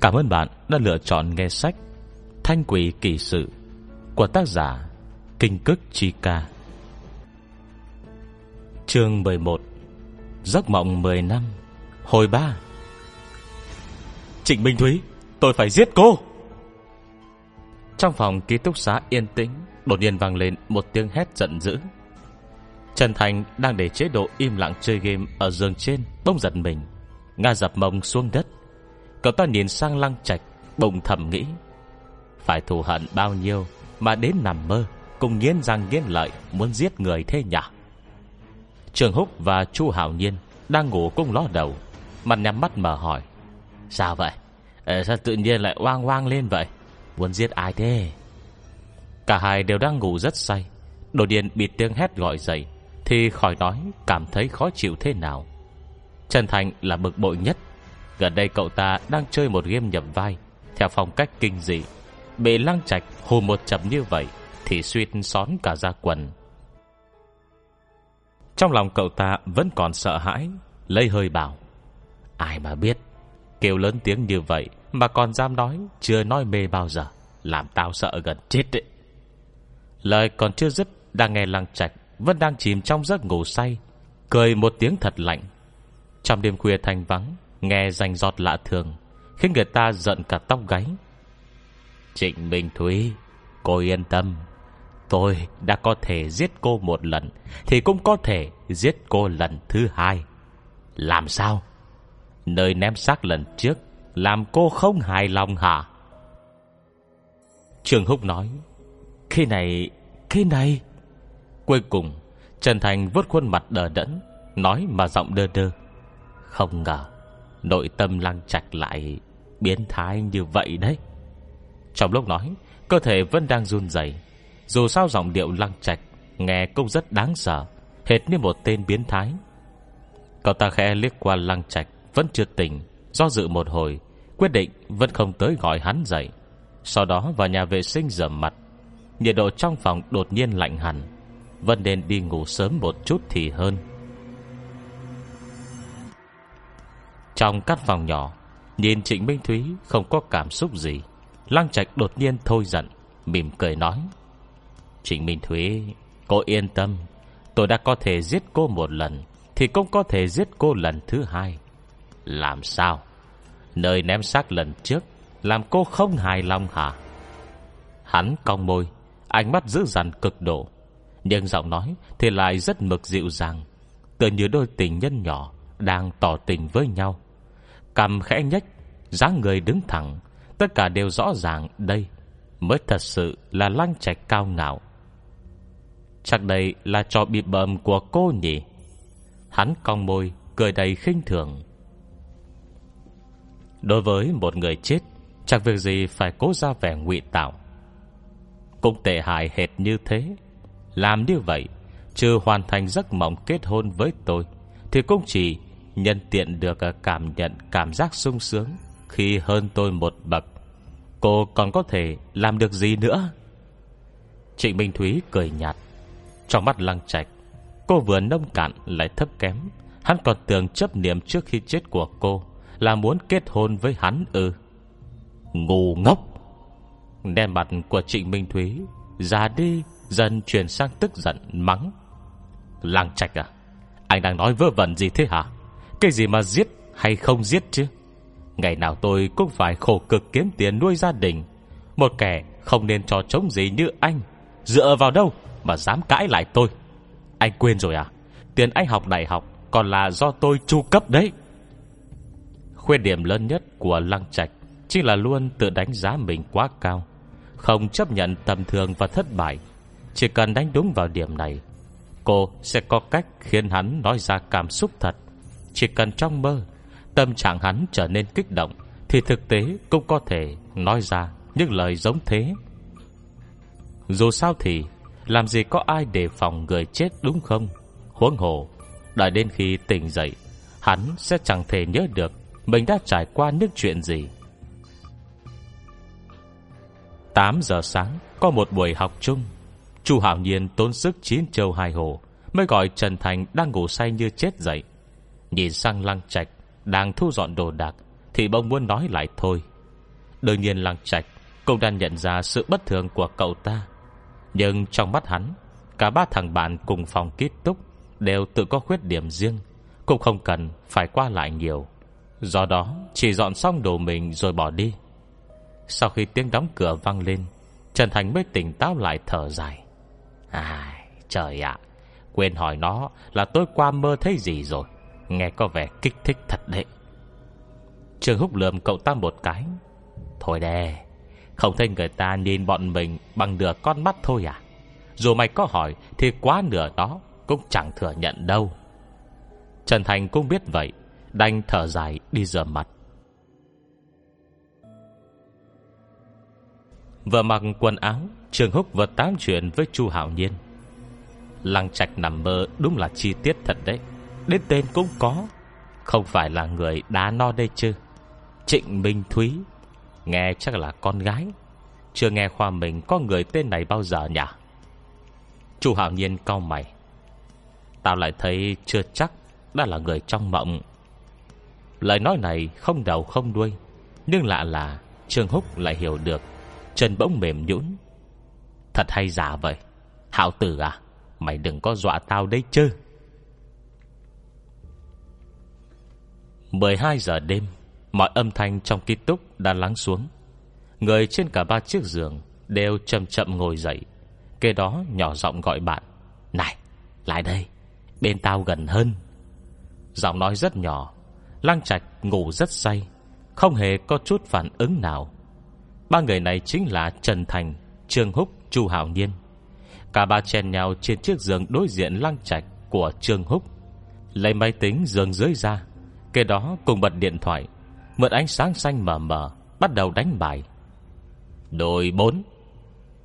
Cảm ơn bạn đã lựa chọn nghe sách Thanh quỷ kỳ sự Của tác giả Kinh Cức Chi Ca. Chương 11 Giấc mộng 10 năm, Hồi 3 Trịnh Minh Thúy, Tôi phải giết cô. Trong phòng ký túc xá yên tĩnh, Đột nhiên vang lên một tiếng hét giận dữ. Trần Thành đang để chế độ im lặng chơi game Ở giường trên bông giật mình Nga dập mông xuống đất. Cậu ta nhìn sang lăng trạch Bụng thầm nghĩ Phải thù hận bao nhiêu Mà đến nằm mơ Cùng nghiến răng nghiến lợi Muốn giết người thế nhỉ? Trường Húc và Chu Hảo Nhiên Đang ngủ cung ló đầu Mặt nhắm mắt mở hỏi Sao vậy? Ê, Sao tự nhiên lại oang oang lên vậy? Muốn giết ai thế? Cả hai đều đang ngủ rất say đồ nhiên bị tiếng hét gọi dậy Thì khỏi nói cảm thấy khó chịu thế nào. Trần Thành là bực bội nhất Gần đây cậu ta đang chơi một game nhập vai. Theo phong cách kinh dị, Bị lăng trạch hù một chập như vậy Thì suýt xón cả ra quần. Trong lòng cậu ta vẫn còn sợ hãi, Lấy hơi bảo. Ai mà biết, Kêu lớn tiếng như vậy Mà còn dám nói, Chưa nói mê bao giờ, Làm tao sợ gần chết đấy. Lời còn chưa dứt, Đang nghe lăng trạch Vẫn đang chìm trong giấc ngủ say, Cười một tiếng thật lạnh. Trong đêm khuya thanh vắng Nghe danh giọt lạ thường, Khiến người ta giận cả tóc gáy. Trịnh Minh Thúy, Cô yên tâm. Tôi đã có thể giết cô một lần, Thì cũng có thể giết cô lần thứ hai. Làm sao? Nơi ném xác lần trước, Làm cô không hài lòng hả? Trường Húc nói, Khi này Khi này. Cuối cùng, Trần Thành vớt khuôn mặt đờ đẫn, Nói mà giọng đơ đơ, Không ngờ Nội tâm lăng chặt lại Biến thái như vậy đấy. Trong lúc nói, Cơ thể vẫn đang run dày Dù sao giọng điệu lăng trạch Nghe cũng rất đáng sợ, Hệt như một tên biến thái. Cậu ta khẽ liếc qua lăng trạch, Vẫn chưa tỉnh. Do dự một hồi, Quyết định vẫn không tới gọi hắn dậy. Sau đó vào nhà vệ sinh rửa mặt. Nhiệt độ trong phòng đột nhiên lạnh hẳn. Vẫn nên đi ngủ sớm một chút thì hơn. Trong căn phòng nhỏ. Nhìn Trịnh Minh Thúy không có cảm xúc gì. Lăng Trạch đột nhiên thôi giận, Mỉm cười nói, Trịnh Minh Thúy, Cô yên tâm. Tôi đã có thể giết cô một lần, Thì cũng có thể giết cô lần thứ hai. Làm sao? Nơi ném xác lần trước, Làm cô không hài lòng hả? Hắn cong môi, Ánh mắt dữ dằn cực độ, Nhưng giọng nói thì lại rất mực dịu dàng, Tựa như đôi tình nhân nhỏ Đang tỏ tình với nhau. Cầm khẽ nhách dáng người đứng thẳng. Tất cả đều rõ ràng, đây Mới thật sự là lăng trạch cao ngạo. Chắc đây là trò bị bầm của cô nhỉ? Hắn cong môi, Cười đầy khinh thường. Đối với một người chết Chẳng việc gì phải cố ra vẻ ngụy tạo? Cũng tệ hại hệt như thế. Làm như vậy Chưa hoàn thành giấc mộng kết hôn với tôi, Thì cũng chỉ Nhân tiện được ờ, cảm nhận cảm giác sung sướng Khi hơn tôi một bậc. Cô còn có thể làm được gì nữa? Trịnh Minh Thúy cười nhạt, Trong mắt lăng trạch, Cô vừa nông cạn lại thấp kém. Hắn còn tưởng chấp niệm trước khi chết của cô Là muốn kết hôn với hắn ư. Ngu ngốc! Đen mặt của Trịnh Minh Thúy Già đi, Dần chuyển sang tức giận mắng. Lăng trạch à Anh đang nói vơ vẩn gì thế hả? Cái gì mà giết hay không giết chứ? Ngày nào tôi cũng phải khổ cực kiếm tiền nuôi gia đình. Một kẻ không nên trò chống gì như anh. Dựa vào đâu mà dám cãi lại tôi? Anh quên rồi à? Tiền anh học đại học Còn là do tôi chu cấp đấy. Khuyết điểm lớn nhất của Lăng Trạch Chính là luôn tự đánh giá mình quá cao, Không chấp nhận tầm thường và thất bại. Chỉ cần đánh đúng vào điểm này, Cô sẽ có cách khiến hắn nói ra cảm xúc thật chỉ cần trong mơ, Tâm trạng hắn trở nên kích động, Thì thực tế cũng có thể nói ra Những lời giống thế. Dù sao thì, Làm gì có ai đề phòng người chết đúng không? Huống hồ, Đợi đến khi tỉnh dậy, Hắn sẽ chẳng thể nhớ được Mình đã trải qua những chuyện gì. 8 giờ sáng, Có một buổi học chung, Chu Hảo Nhiên tốn sức chiến châu hai hồ, Mới gọi Trần Thành đang ngủ say như chết dậy. Nhìn sang lăng trạch Đang thu dọn đồ đạc Thì bông muốn nói lại thôi. Đương nhiên Lăng Trạch Cũng đang nhận ra sự bất thường của cậu ta. Nhưng trong mắt hắn, Cả ba thằng bạn cùng phòng kết túc Đều tự có khuyết điểm riêng, Cũng không cần phải qua lại nhiều. Do đó, chỉ dọn xong đồ mình rồi bỏ đi. Sau khi tiếng đóng cửa vang lên, Trần Thành mới tỉnh táo lại thở dài. À trời ạ, Quên hỏi nó là tôi qua mơ thấy gì rồi. Nghe có vẻ kích thích thật đấy. Trường húc lườm cậu ta một cái. Thôi đè, Không thấy người ta nhìn bọn mình Bằng nửa con mắt thôi à? Dù mày có hỏi Thì quá nửa đó Cũng chẳng thừa nhận đâu. Trần Thành cũng biết vậy, Đành thở dài đi rửa mặt. Vừa mặc quần áo Trường Húc vừa tám chuyện với Chu Hạo Nhiên. Lăng trạch nằm mơ Đúng là chi tiết thật đấy. Đến tên cũng có. Không phải là người đá no đây chứ? Trịnh Minh Thúy, Nghe chắc là con gái. Chưa nghe khoa mình có người tên này bao giờ nhỉ? Chu Hạo Nhiên cau mày. Tao lại thấy chưa chắc Đã là người trong mộng. Lời nói này không đầu không đuôi, Nhưng lạ là Trương Húc lại hiểu được. Chân bỗng mềm nhũn. Thật hay giả vậy? Hạo tử à Mày đừng có dọa tao đấy chứ. 12 giờ đêm Mọi âm thanh trong ký túc đã lắng xuống. Người trên cả ba chiếc giường Đều chậm chậm ngồi dậy Kế đó nhỏ giọng gọi bạn Này lại đây Bên tao gần hơn. Giọng nói rất nhỏ Lăng Trạch ngủ rất say Không hề có chút phản ứng nào. Ba người này chính là Trần Thành Trương Húc, Chu Hảo Nhiên. Cả ba chen nhau trên chiếc giường đối diện Lăng Trạch Của Trương Húc Lấy máy tính giường dưới ra Kế đó cùng bật điện thoại, Mượn ánh sáng xanh mờ mờ Bắt đầu đánh bài. Đội 4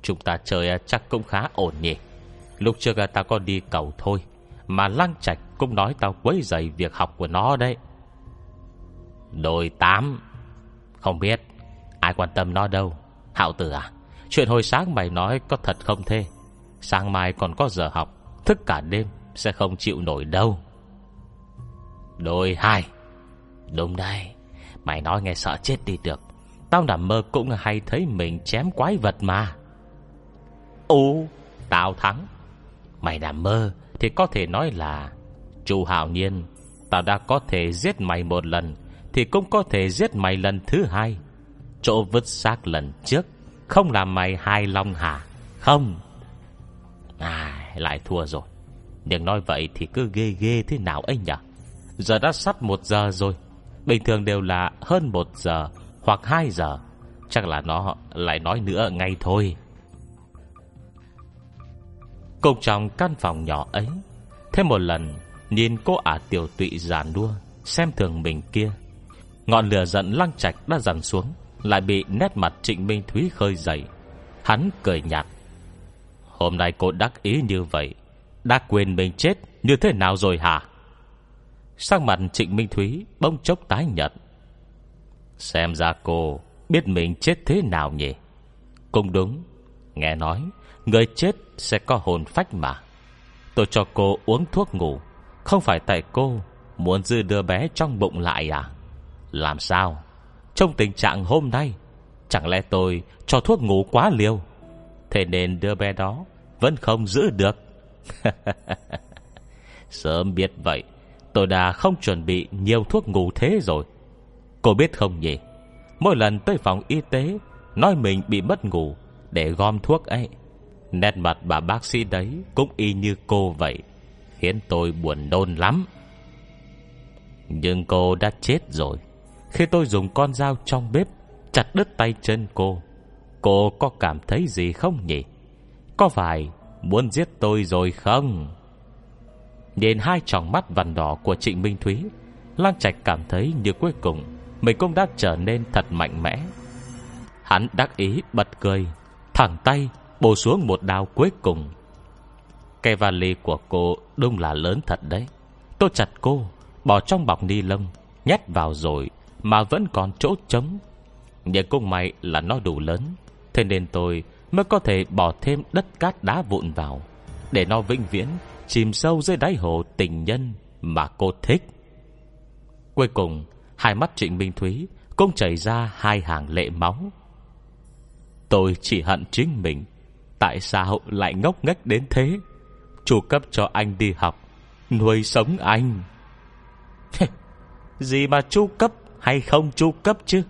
Chúng ta chơi chắc cũng khá ổn nhỉ. Lúc trước ta có đi cầu thôi, Mà Lăng Trạch cũng nói tao quấy dày việc học của nó đấy. Đôi tám, Không biết Ai quan tâm nó đâu. Hạo tử à Chuyện hồi sáng mày nói có thật không thế? Sáng mai còn có giờ học, Thức cả đêm sẽ không chịu nổi đâu. Đôi hai Đúng đây Mày nói nghe sợ chết đi được. Tao nằm mơ cũng hay thấy mình chém quái vật mà. Ồ Tao thắng. Mày nằm mơ Thì có thể nói là chủ hào nhiên, Tao đã có thể giết mày một lần thì cũng có thể giết mày lần thứ hai. Chỗ vứt xác lần trước Không làm mày hài lòng hả? Không. À lại thua rồi. Nhưng nói vậy thì cứ ghê ghê thế nào ấy nhỉ Giờ đã sắp một giờ rồi. Bình thường đều là hơn một giờ Hoặc hai giờ. Chắc là nó lại nói nữa ngay thôi. Cùng trong căn phòng nhỏ ấy, Thêm một lần Nhìn cô ả tiểu tụy giàn đua Xem thường mình kia. Ngọn lửa giận lăng trạch đã dần xuống, Lại bị nét mặt Trịnh Minh Thúy khơi dậy. Hắn cười nhạt. Hôm nay cô đắc ý như vậy, Đã quên mình chết như thế nào rồi hả? Sang mặt Trịnh Minh Thúy Bông chốc tái nhật Xem ra cô Biết mình chết thế nào nhỉ? Cũng đúng, Nghe nói, Người chết sẽ có hồn phách mà. Tôi cho cô uống thuốc ngủ, Không phải tại cô Muốn giữ đứa bé trong bụng lại à? Làm sao? Trong tình trạng hôm nay, Chẳng lẽ tôi cho thuốc ngủ quá liều? Thế nên đứa bé đó Vẫn không giữ được. Sớm biết vậy Tôi đã không chuẩn bị nhiều thuốc ngủ thế rồi. Cô biết không nhỉ? Mỗi lần tới phòng y tế, Nói mình bị mất ngủ Để gom thuốc ấy. Nét mặt bà bác sĩ đấy Cũng y như cô vậy. Khiến tôi buồn nôn lắm. Nhưng cô đã chết rồi. Khi tôi dùng con dao trong bếp, Chặt đứt tay chân cô Cô có cảm thấy gì không nhỉ? Có phải Muốn giết tôi rồi không? Nhìn hai tròng mắt vằn đỏ Của Trịnh Minh Thúy, Lan Trạch cảm thấy như cuối cùng Mình cũng đã trở nên thật mạnh mẽ. Hắn đắc ý bật cười, Thẳng tay bổ xuống một đao cuối cùng. Cây vali của cô đúng là lớn thật đấy. Tôi chặt cô, Bỏ trong bọc ni lông, Nhét vào rồi mà vẫn còn chỗ trống. Nhưng cũng may là nó đủ lớn, Thế nên tôi mới có thể bỏ thêm đất cát đá vụn vào, Để nó vĩnh viễn Chìm sâu dưới đáy hồ tình nhân Mà cô thích. Cuối cùng, Hai mắt Trịnh Minh Thúy Cũng chảy ra hai hàng lệ máu. Tôi chỉ hận chính mình, Tại sao lại ngốc nghếch đến thế? Chủ cấp cho anh đi học, Nuôi sống anh. Gì mà chu cấp Hay không chu cấp chứ?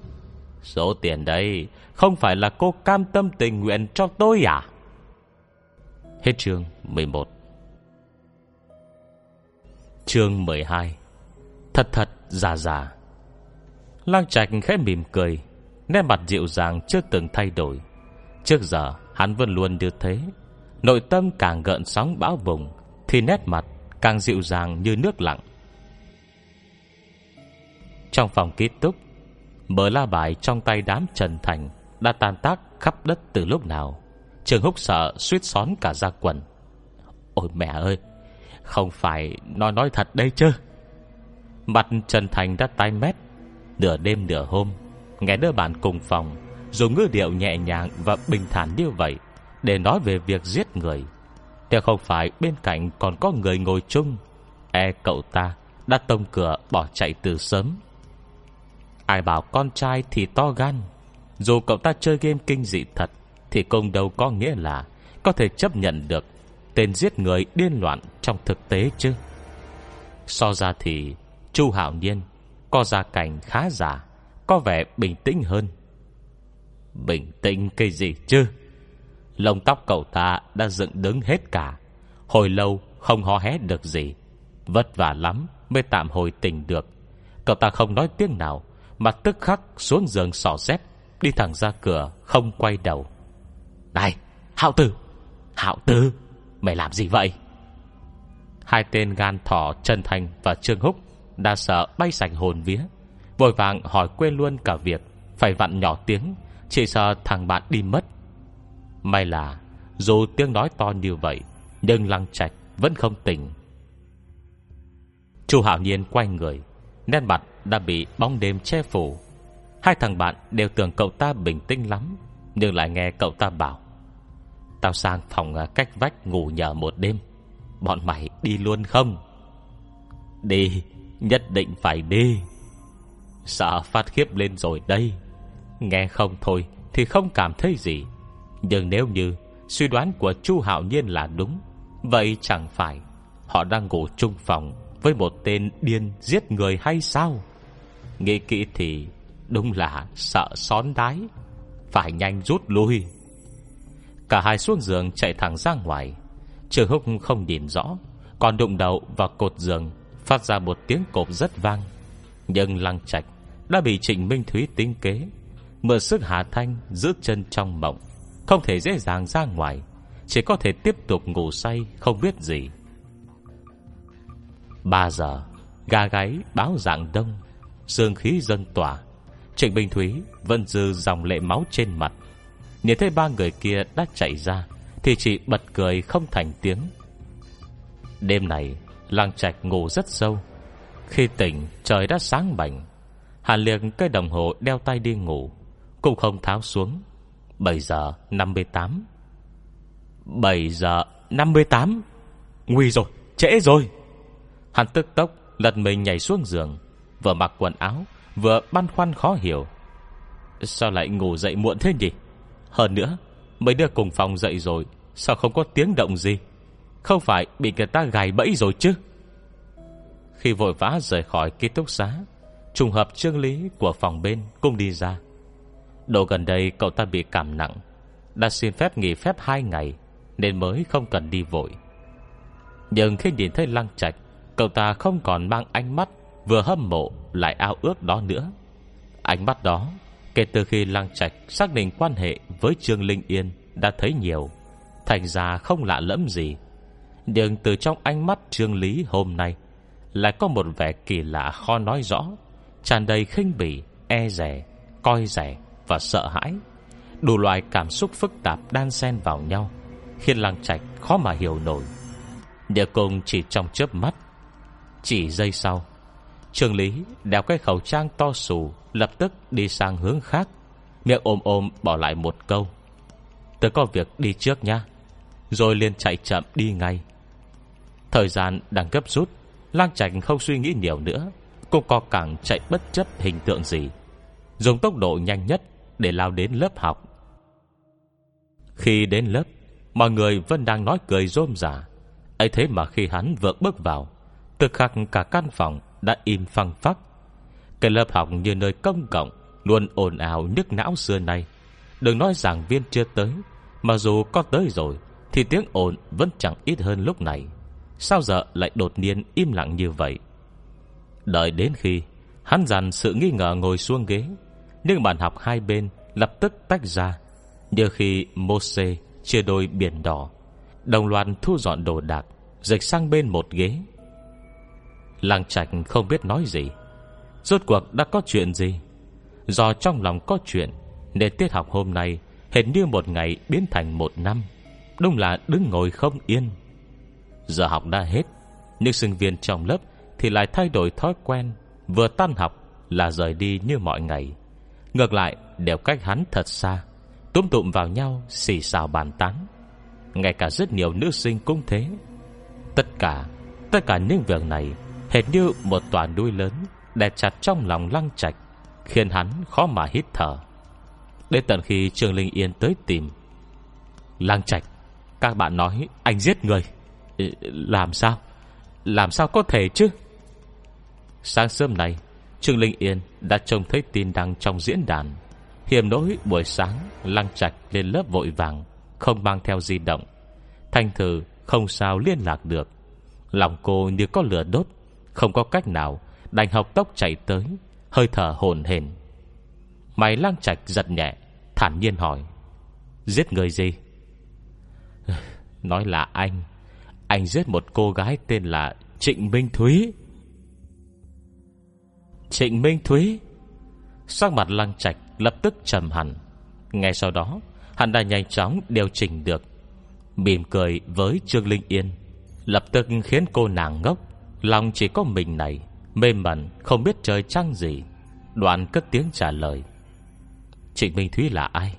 Số tiền đây Không phải là cô cam tâm tình nguyện cho tôi à? Hết chương 11 Chương 12 Thật thật, già già. Lang Trạch khẽ mỉm cười, Nét mặt dịu dàng chưa từng thay đổi. Trước giờ, hắn vẫn luôn như thế. Nội tâm càng gợn sóng bão bùng Thì nét mặt càng dịu dàng như nước lặng. Trong phòng ký túc, bờ la bài trong tay đám Trần Thành Đã tan tác khắp đất từ lúc nào. Trường húc sợ suýt xón cả ra quần. Ôi mẹ ơi! Không phải nói nói thật đây chứ. Mặt Trần Thành đã tái mét. Nửa đêm nửa hôm, Nghe đứa bạn cùng phòng Dùng ngữ điệu nhẹ nhàng và bình thản như vậy Để nói về việc giết người. Nếu không phải bên cạnh còn có người ngồi chung E cậu ta Đã tông cửa bỏ chạy từ sớm. Ai bảo con trai thì to gan, Dù cậu ta chơi game kinh dị thật Thì cũng đâu có nghĩa là Có thể chấp nhận được Tên giết người điên loạn trong thực tế chứ? So ra thì, Chu Hạo Nhiên Có gia cảnh khá giả, Có vẻ bình tĩnh hơn. Bình tĩnh cái gì chứ? Lông tóc cậu ta đã dựng đứng hết cả. Hồi lâu không hó hét được gì. Vất vả lắm Mới tạm hồi tình được. Cậu ta không nói tiếng nào, Mà tức khắc xuống giường sỏ dép, Đi thẳng ra cửa, không quay đầu. Này, Hạo Tử! Hạo Tử! Mày làm gì vậy? Hai tên gan thỏ Trần Thành và Trương Húc Đã sợ bay sành hồn vía, Vội vàng hỏi quên luôn cả việc Phải vặn nhỏ tiếng, Chỉ sợ thằng bạn đi mất. May là Dù tiếng nói to như vậy, Nhưng lăng trạch vẫn không tỉnh. Chu Hạo Nhiên quay người, Nét mặt đã bị bóng đêm che phủ. Hai thằng bạn đều tưởng cậu ta bình tĩnh lắm, Nhưng lại nghe cậu ta bảo Tao sang phòng à, cách vách ngủ nhờ một đêm. Bọn mày đi luôn không? Đi, Nhất định phải đi. Sợ phát khiếp lên rồi đây. Nghe không thôi Thì không cảm thấy gì. Nhưng nếu như suy đoán của Chu Hạo Nhiên là đúng, Vậy chẳng phải Họ đang ngủ chung phòng Với một tên điên giết người hay sao? Nghĩ kỹ thì Đúng là sợ xón đái. Phải nhanh rút lui. Cả hai xuống giường chạy thẳng ra ngoài. Trường Húc không nhìn rõ, Còn đụng đầu vào cột giường, Phát ra một tiếng cộp rất vang. Nhưng lăng trạch Đã bị Trịnh Minh Thúy tính kế, Mượn sức Hà Thanh giữ chân trong mộng, Không thể dễ dàng ra ngoài, Chỉ có thể tiếp tục ngủ say, Không biết gì. 3 giờ Gà gáy báo dạng đông Sương khí dân tỏa. Trịnh Bình Thúy vẫn dư dòng lệ máu trên mặt. Nhìn thấy ba người kia đã chạy ra Thì chị bật cười không thành tiếng. Đêm này Làng trạch ngủ rất sâu. Khi tỉnh trời đã sáng bảnh Hàn liền cây đồng hồ đeo tay đi ngủ Cũng không tháo xuống. 7 giờ 58 7 giờ 58 Nguy rồi, trễ rồi. Hàn tức tốc lật mình nhảy xuống giường Vừa mặc quần áo Vừa băn khoăn khó hiểu. Sao lại ngủ dậy muộn thế nhỉ? Hơn nữa, Mấy đứa cùng phòng dậy rồi, Sao không có tiếng động gì? Không phải bị người ta gài bẫy rồi chứ? Khi vội vã rời khỏi ký túc xá, Trùng hợp trương lý của phòng bên Cũng đi ra. Độ gần đây cậu ta bị cảm nặng, Đã xin phép nghỉ phép 2 ngày, Nên mới không cần đi vội. Nhưng khi nhìn thấy lăng trạch, Cậu ta không còn mang ánh mắt Vừa hâm mộ lại ao ước đó nữa. Ánh mắt đó Kể từ khi Lăng Trạch xác định quan hệ với Trương Linh Yên đã thấy nhiều, thành ra không lạ lẫm gì. Nhưng từ trong ánh mắt Trương Lý hôm nay lại có một vẻ kỳ lạ khó nói rõ, tràn đầy khinh bỉ, e rẻ, coi rẻ và sợ hãi. Đủ loại cảm xúc phức tạp đan xen vào nhau, khiến Lăng Trạch khó mà hiểu nổi. Địa cùng chỉ trong chớp mắt, chỉ giây sau, Trường Lý đeo cái khẩu trang to sù Lập tức đi sang hướng khác. Miệng ôm ôm bỏ lại một câu. Tớ có việc đi trước nha. Rồi liền chạy chậm đi ngay. Thời gian đang gấp rút, Lang Trạch không suy nghĩ nhiều nữa. Cũng có càng chạy bất chấp hình tượng gì. Dùng tốc độ nhanh nhất Để lao đến lớp học. Khi đến lớp, Mọi người vẫn đang nói cười rôm rả. Ấy thế mà khi hắn vừa bước vào, Tức khắc cả căn phòng đã im phăng phắc. Cái lớp học như nơi công cộng, Luôn ồn ào nhức não xưa nay. Đừng nói giảng viên chưa tới, Mà dù có tới rồi, Thì tiếng ồn vẫn chẳng ít hơn lúc này. Sao giờ lại đột nhiên im lặng như vậy? Đợi đến khi Hắn dằn sự nghi ngờ ngồi xuống ghế, Nhưng bàn học hai bên Lập tức tách ra, Như khi Mose chia đôi biển đỏ. Đồng loạt thu dọn đồ đạc Dịch sang bên một ghế. Làng trạch không biết nói gì. Rốt cuộc đã có chuyện gì? Do trong lòng có chuyện, Nên tiết học hôm nay Hình như một ngày biến thành một năm. Đúng là đứng ngồi không yên. Giờ học đã hết, Nhưng sinh viên trong lớp Thì lại thay đổi thói quen. Vừa tan học là rời đi như mọi ngày. Ngược lại, đều cách hắn thật xa. Túm tụm vào nhau, Xì xào bàn tán. Ngay cả rất nhiều nữ sinh cũng thế. Tất cả Tất cả những việc này Hệt như một tòa núi lớn đè chặt trong lòng lăng trạch, Khiến hắn khó mà hít thở. Đến tận khi Trương Linh Yên tới tìm, Lăng trạch, Các bạn nói anh giết người. Ừ, làm sao? Làm sao có thể chứ? Sáng sớm này Trương Linh Yên đã trông thấy tin đăng trong diễn đàn. Hiểm nỗi buổi sáng, Lăng trạch lên lớp vội vàng, Không mang theo di động. Thanh thử không sao liên lạc được. Lòng cô như có lửa đốt không có cách nào, Đành học tốc chạy tới, Hơi thở hồn hển. Mày lang trạch giật nhẹ, Thản nhiên hỏi, Giết người gì? Nói là anh Anh giết một cô gái tên là Trịnh Minh Thúy. Trịnh Minh Thúy? Sắc mặt lăng trạch lập tức trầm hẳn. Ngay sau đó, Hắn đã nhanh chóng điều chỉnh được. Mỉm cười với Trương Linh Yên, Lập tức khiến cô nàng ngốc. Lòng chỉ có mình này Mê mẩn không biết trời trăng gì. Đoạn cất tiếng trả lời. Trịnh Minh Thúy là ai?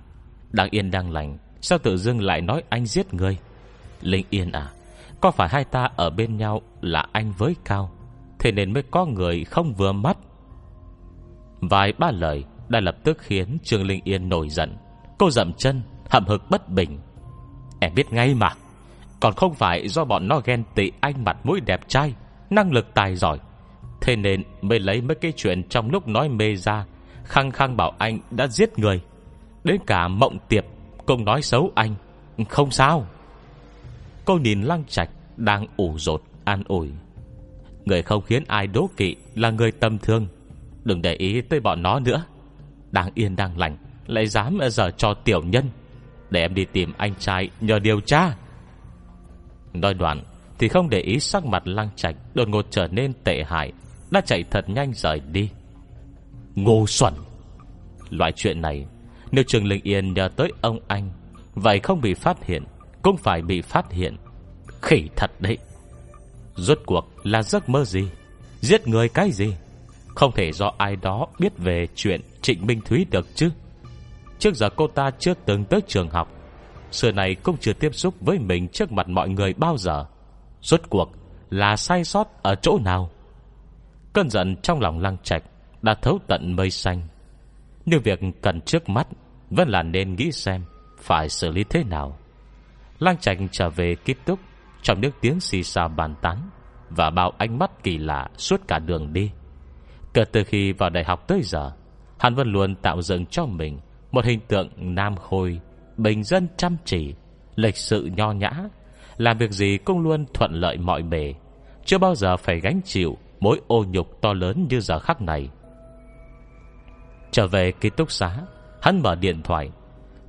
Đang yên đang lành, Sao tự dưng lại nói anh giết người? Linh Yên à Có phải hai ta ở bên nhau là anh với Cao? Thế nên mới có người không vừa mắt. Vài ba lời Đã lập tức khiến Trương Linh Yên nổi giận. Cô dậm chân, hậm hực bất bình. Em biết ngay mà, Còn không phải do bọn nó ghen tị anh mặt mũi đẹp trai. Năng lực tài giỏi. Thế nên mới lấy mấy cái chuyện Trong lúc nói mê ra, Khăng khăng bảo anh đã giết người. Đến cả mộng tiệp Cũng nói xấu anh. Không sao. Cô nhìn lăng trạch Đang ủ rột, an ủi. Người không khiến ai đố kỵ Là người tâm thương Đừng để ý tới bọn nó nữa. Đang yên đang lành, Lại dám giờ cho tiểu nhân. Để em đi tìm anh trai nhờ điều tra. Nói đoạn thì không để ý sắc mặt lăng trạch, Đột ngột trở nên tệ hại, Đã chạy thật nhanh rời đi. Ngô xuẩn! Loại chuyện này, Nếu Trường Linh Yên nhờ tới ông anh, Vậy không bị phát hiện, Cũng phải bị phát hiện. Khỉ thật đấy! Rốt cuộc là giấc mơ gì? Giết người cái gì? Không thể do ai đó biết về chuyện Trịnh Minh Thúy được chứ? Trước giờ cô ta chưa từng tới trường học, Xưa này cũng chưa tiếp xúc với mình Trước mặt mọi người bao giờ. Rốt cuộc là sai sót ở chỗ nào? Cơn giận trong lòng lăng trạch Đã thấu tận mây xanh. Nhưng việc cần trước mắt Vẫn là nên nghĩ xem Phải xử lý thế nào. Lăng trạch trở về kết túc, Trong những tiếng xì xào bàn tán Và bao ánh mắt kỳ lạ Suốt cả đường đi. Kể từ khi vào đại học tới giờ, Hắn vẫn luôn tạo dựng cho mình Một hình tượng nam khôi Bình dân chăm chỉ, Lịch sự nho nhã làm việc gì cũng luôn thuận lợi mọi bề. Chưa bao giờ phải gánh chịu Mối ô nhục to lớn như giờ khắc này. Trở về ký túc xá, Hắn mở điện thoại.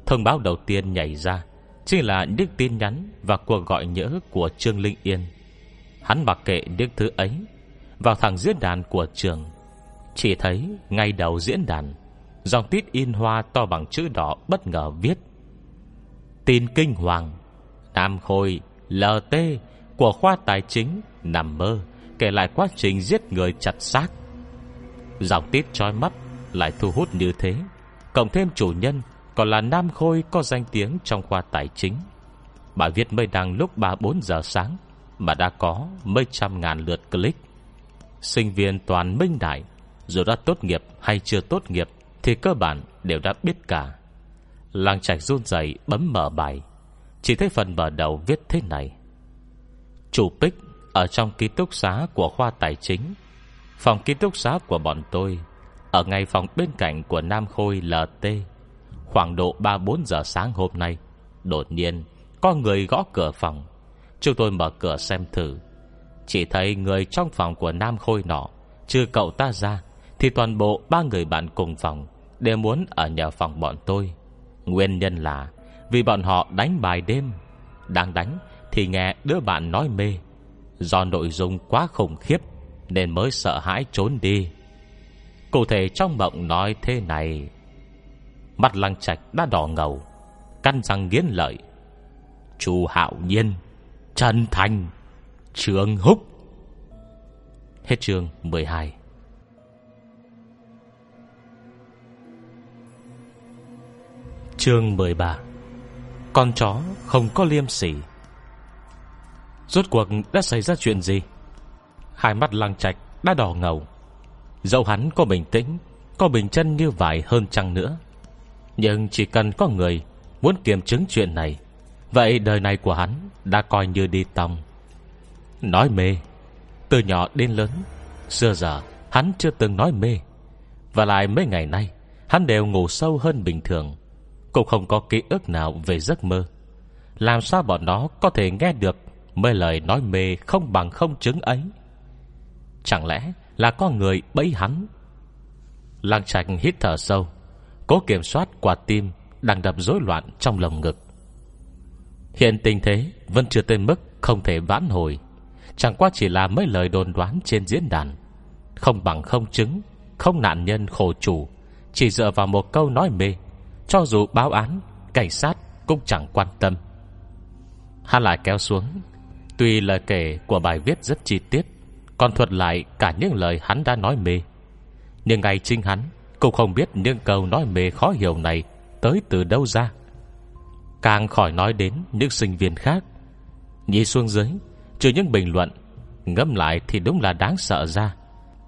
Thông báo đầu tiên nhảy ra Chính là những tin nhắn Và cuộc gọi nhớ của Trương Linh Yên. Hắn mặc kệ những thứ ấy, Vào thẳng diễn đàn của trường. Chỉ thấy ngay đầu diễn đàn, Dòng tít in hoa to bằng chữ đỏ Bất ngờ viết, Tin kinh hoàng Nam Khôi LT Của khoa tài chính Nằm mơ, Kể lại quá trình giết người chặt xác. Giọng tít trói mắt Lại thu hút như thế. Cộng thêm chủ nhân, Còn là Nam Khôi có danh tiếng trong khoa tài chính. Bài viết mới đăng lúc 3-4 giờ sáng, Mà đã có mấy trăm ngàn lượt click. Sinh viên toàn minh đại, Dù đã tốt nghiệp hay chưa tốt nghiệp, Thì cơ bản đều đã biết cả. Làng trạch run rẩy bấm mở bài. Chỉ thấy phần mở đầu viết thế này. Chủ Bích Ở trong ký túc xá của khoa tài chính. Phòng ký túc xá của bọn tôi Ở ngay phòng bên cạnh của Nam Khôi LT Khoảng độ 3-4 giờ sáng hôm nay, Đột nhiên Có người gõ cửa phòng. Chúng tôi mở cửa xem thử. Chỉ thấy người trong phòng của Nam Khôi nọ, Trừ cậu ta ra, Thì toàn bộ ba người bạn cùng phòng Đều muốn ở nhờ phòng bọn tôi. Nguyên nhân là vì bọn họ đánh bài đêm. Đang đánh thì nghe đứa bạn nói mê. Do nội dung quá khủng khiếp Nên mới sợ hãi trốn đi. Cụ thể trong mộng nói thế này. Mặt lăng trạch đã đỏ ngầu, Căn răng nghiến lợi. Chu Hạo Nhiên, Trần Thành, Trường Húc. Hết chương 12 Chương 13 con chó không có liêm sỉ. Rốt cuộc đã xảy ra chuyện gì? Hai mắt lăng trạch đã đỏ ngầu. Dẫu hắn có bình tĩnh, Có bình chân như vải hơn chăng nữa. Nhưng chỉ cần có người Muốn kiểm chứng chuyện này, Vậy đời này của hắn Đã coi như đi tòng. Nói mê. Từ nhỏ đến lớn, Xưa giờ hắn chưa từng nói mê. Và lại mấy ngày nay, Hắn đều ngủ sâu hơn bình thường. Cũng không có ký ức nào về giấc mơ. Làm sao bọn nó có thể nghe được Mấy lời nói mê không bằng không chứng ấy? Chẳng lẽ là có người bẫy hắn? Lăng trạch hít thở sâu, Cố kiểm soát quả tim Đang đập rối loạn trong lồng ngực. Hiện tình thế Vẫn chưa tới mức không thể vãn hồi. Chẳng qua chỉ là mấy lời đồn đoán trên diễn đàn. Không bằng không chứng, Không nạn nhân khổ chủ, Chỉ dựa vào một câu nói mê. Cho dù báo án, Cảnh sát cũng chẳng quan tâm. Hắn lại kéo xuống. Tuy lời kể của bài viết rất chi tiết, Còn thuật lại cả những lời hắn đã nói mê. Nhưng ngày chính hắn Cũng không biết những câu nói mê khó hiểu này Tới từ đâu ra. Càng khỏi nói đến những sinh viên khác, Nhìn xuống dưới, Trừ những bình luận Ngâm lại thì đúng là đáng sợ ra.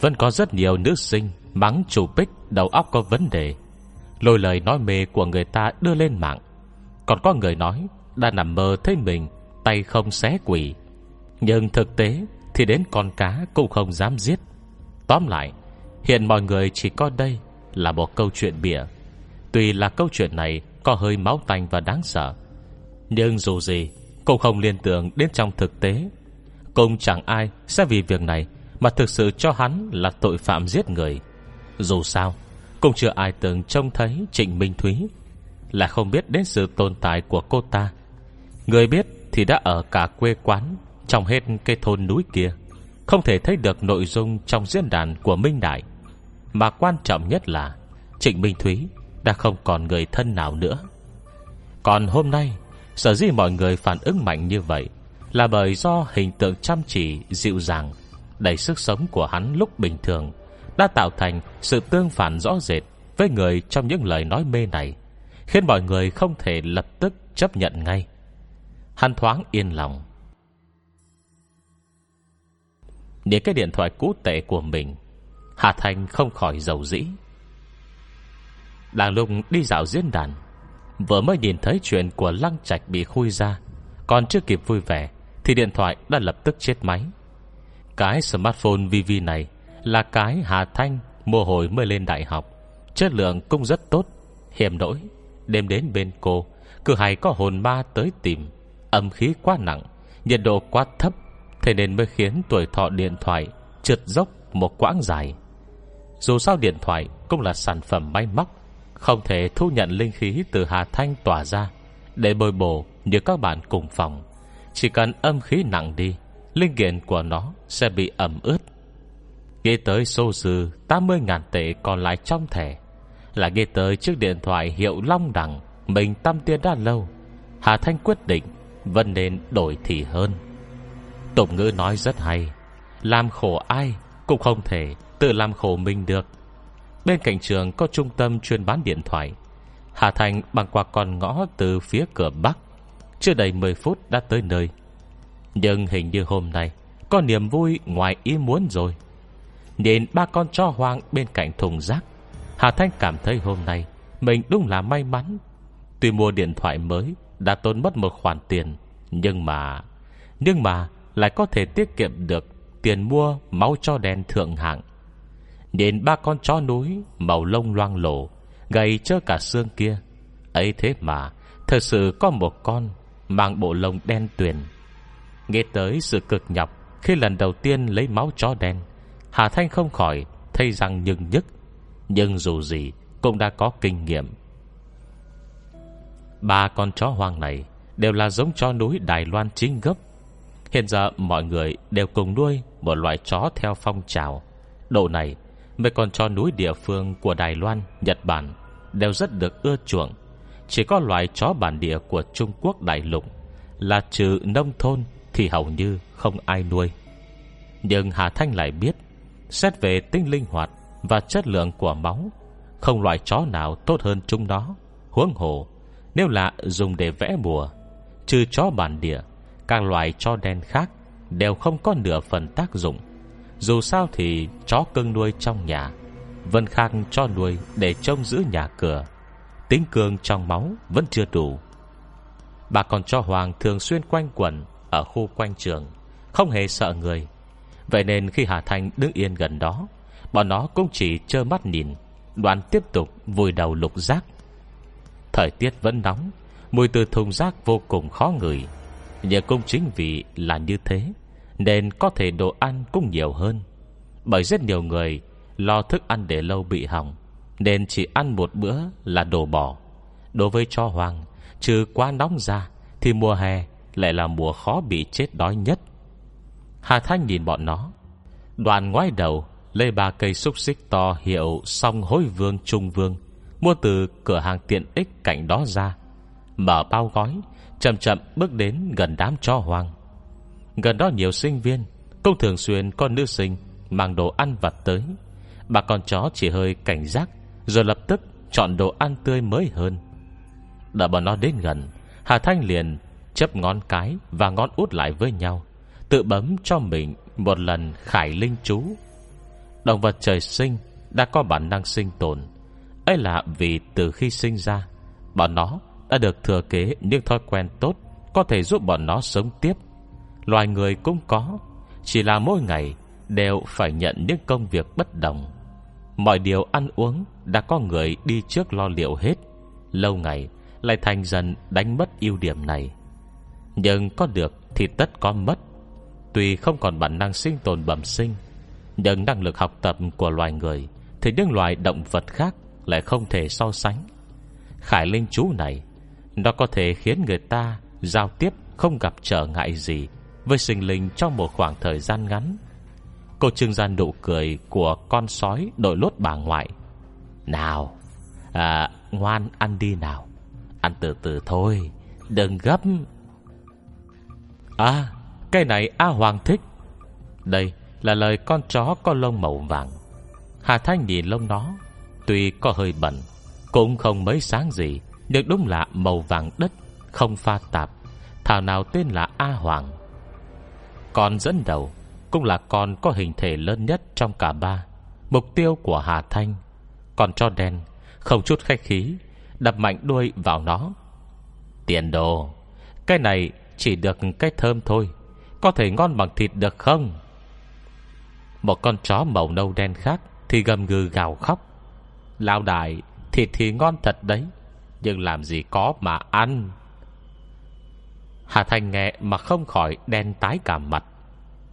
Vẫn có rất nhiều nữ sinh Mắng chủ bích, đầu óc có vấn đề. Lôi lời nói mê của người ta đưa lên mạng. Còn có người nói Đã nằm mơ thấy mình Tay không xé quỷ Nhưng thực tế Thì đến con cá cũng không dám giết. Tóm lại, Hiện mọi người chỉ có đây Là một câu chuyện bịa. Tuy là câu chuyện này Có hơi máu tanh và đáng sợ, Nhưng dù gì Cũng không liên tưởng đến trong thực tế. Cũng chẳng ai sẽ vì việc này Mà thực sự cho hắn là tội phạm giết người. Dù sao cũng chưa ai từng trông thấy Trịnh Minh Thúy. Là không biết đến sự tồn tại của cô ta. Người biết thì đã ở cả quê quán, Trong hết cây thôn núi kia. Không thể thấy được nội dung trong diễn đàn của Minh Đại. Mà quan trọng nhất là, Trịnh Minh Thúy Đã không còn người thân nào nữa. Còn hôm nay, Sở dĩ mọi người phản ứng mạnh như vậy Là bởi do hình tượng chăm chỉ Dịu dàng, Đầy sức sống của hắn lúc bình thường. Đã tạo thành sự tương phản rõ rệt Với người trong những lời nói mê này, Khiến mọi người không thể lập tức chấp nhận ngay. Hắn thoáng yên lòng. Nhìn cái điện thoại cũ tệ của mình, Hà Thành không khỏi dầu dĩ. Đang lúc đi dạo diễn đàn, Vừa mới nhìn thấy chuyện của Lăng Trạch bị khui ra, Còn chưa kịp vui vẻ, Thì điện thoại đã lập tức chết máy. Cái smartphone VV này là cái Hà Thanh Mùa hồi mới lên đại học. Chất lượng cũng rất tốt, Hiểm nỗi. Đêm đến bên cô Cứ hay có hồn ma tới tìm. Âm khí quá nặng, Nhiệt độ quá thấp, Thế nên mới khiến tuổi thọ điện thoại Trượt dốc một quãng dài. Dù sao điện thoại cũng là sản phẩm may móc, Không thể thu nhận linh khí từ Hà Thanh tỏa ra Để bồi bổ như các bạn cùng phòng. Chỉ cần âm khí nặng đi, Linh kiện của nó sẽ bị ẩm ướt. Nghĩ tới số dư 80.000 tệ còn lại trong thẻ. Là nghĩ tới chiếc điện thoại hiệu Long Đằng, Mình tâm tiền đã lâu. Hà Thanh quyết định, vẫn nên đổi thì hơn. Tục ngữ nói rất hay, Làm khổ ai Cũng không thể tự làm khổ mình được. Bên cạnh trường có trung tâm chuyên bán điện thoại. Hà Thành bằng qua con ngõ từ phía cửa Bắc. Chưa đầy 10 phút đã tới nơi. Nhưng hình như hôm nay, Có niềm vui ngoài ý muốn rồi. Nhìn ba con chó hoang bên cạnh thùng rác. Hà Thanh cảm thấy hôm nay Mình đúng là may mắn. Tuy mua điện thoại mới Đã tốn mất một khoản tiền, Nhưng mà Nhưng mà lại có thể tiết kiệm được Tiền mua máu cho đen thượng hạng. Nhìn ba con chó núi Màu lông loang lổ, Gầy chơ cả xương kia. Ấy thế mà, Thật sự có một con Mang bộ lông đen tuyền. Nghe tới sự cực nhọc Khi lần đầu tiên lấy máu chó đen Hà Thanh không khỏi Thấy răng nhưng nhức Nhưng dù gì cũng đã có kinh nghiệm. Ba con chó hoang này Đều là giống chó núi Đài Loan chính gốc. Hiện giờ mọi người đều cùng nuôi Một loại chó theo phong trào. Độ này Mấy con chó núi địa phương của Đài Loan, Nhật Bản Đều rất được ưa chuộng. Chỉ có loại chó bản địa của Trung Quốc đại lục Là trừ nông thôn Thì hầu như không ai nuôi. Nhưng Hà Thanh lại biết Xét về tính linh hoạt Và chất lượng của máu. Không loại chó nào tốt hơn chúng nó. Huống hồ, Nếu là dùng để vẽ bùa, Trừ chó bản địa, Các loại chó đen khác Đều không có nửa phần tác dụng. Dù sao thì chó cưng nuôi trong nhà Vân Khang cho nuôi Để trông giữ nhà cửa. Tính cường trong máu vẫn chưa đủ. Bà còn cho Hoàng thường xuyên quanh quẩn Ở khu quanh trường, Không hề sợ người. Vậy nên khi Hà Thanh đứng yên gần đó Bọn nó cũng chỉ trơ mắt nhìn Đoàn tiếp tục vùi đầu lục rác Thời tiết vẫn nóng Mùi từ thùng rác vô cùng khó ngửi Nhưng cũng chính vì là như thế Nên có thể đồ ăn cũng nhiều hơn. Bởi rất nhiều người Lo thức ăn để lâu bị hỏng Nên chỉ ăn một bữa là đồ bỏ. Đối với cho Hoàng, Trừ quá nóng ra Thì mùa hè lại là mùa khó bị chết đói nhất. Hà Thanh nhìn bọn nó. Đoàn ngoái đầu, Lê ba cây xúc xích to hiệu Song hối vương trung vương, Mua từ cửa hàng tiện ích cạnh đó ra. Mở bao gói, Chậm chậm bước đến gần đám cho hoang. Gần đó nhiều sinh viên, Cũng thường xuyên có nữ sinh Mang đồ ăn vặt tới. Bà con chó chỉ hơi cảnh giác, Rồi lập tức chọn đồ ăn tươi mới hơn. Đợi bọn nó đến gần, Hà Thanh liền chấp ngón cái Và ngón út lại với nhau. Tự bấm cho mình một lần khải linh chú. Động vật trời sinh Đã có bản năng sinh tồn. Ấy là vì từ khi sinh ra, Bọn nó đã được thừa kế Những thói quen tốt Có thể giúp bọn nó sống tiếp. Loài người cũng có, Chỉ là mỗi ngày đều phải nhận những công việc bất đồng. Mọi điều ăn uống Đã có người đi trước lo liệu hết, Lâu ngày lại thành dần đánh mất ưu điểm này. Nhưng có được thì tất có mất. Tuy không còn bản năng sinh tồn bẩm sinh Nhưng năng lực học tập của loài người Thì những loài động vật khác Lại không thể so sánh. Khải linh chú này Nó có thể khiến người ta Giao tiếp không gặp trở ngại gì Với sinh linh trong một khoảng thời gian ngắn. Cô trưng ra nụ cười Của con sói đội lốt bà ngoại. Nào à, Ngoan ăn đi nào Ăn từ từ thôi Đừng gấp. À cái này A Hoàng thích. Đây là lời con chó có lông màu vàng. Hà Thanh nhìn lông nó, Tuy có hơi bẩn, Cũng không mấy sáng gì, Nhưng đúng là màu vàng đất, Không pha tạp. Thảo nào tên là A Hoàng? Con dẫn đầu Cũng là con có hình thể lớn nhất trong cả ba. Mục tiêu của Hà Thanh Còn cho đen, Không chút khách khí, Đập mạnh đuôi vào nó. Tiền đồ, Cái này chỉ được cái thơm thôi có thể ngon bằng thịt được không? Một con chó màu nâu đen khác Thì gầm gừ gào khóc. Lão đại, Thịt thì ngon thật đấy, Nhưng làm gì có mà ăn. Hà Thành nghe mà không khỏi đen tái cả mặt.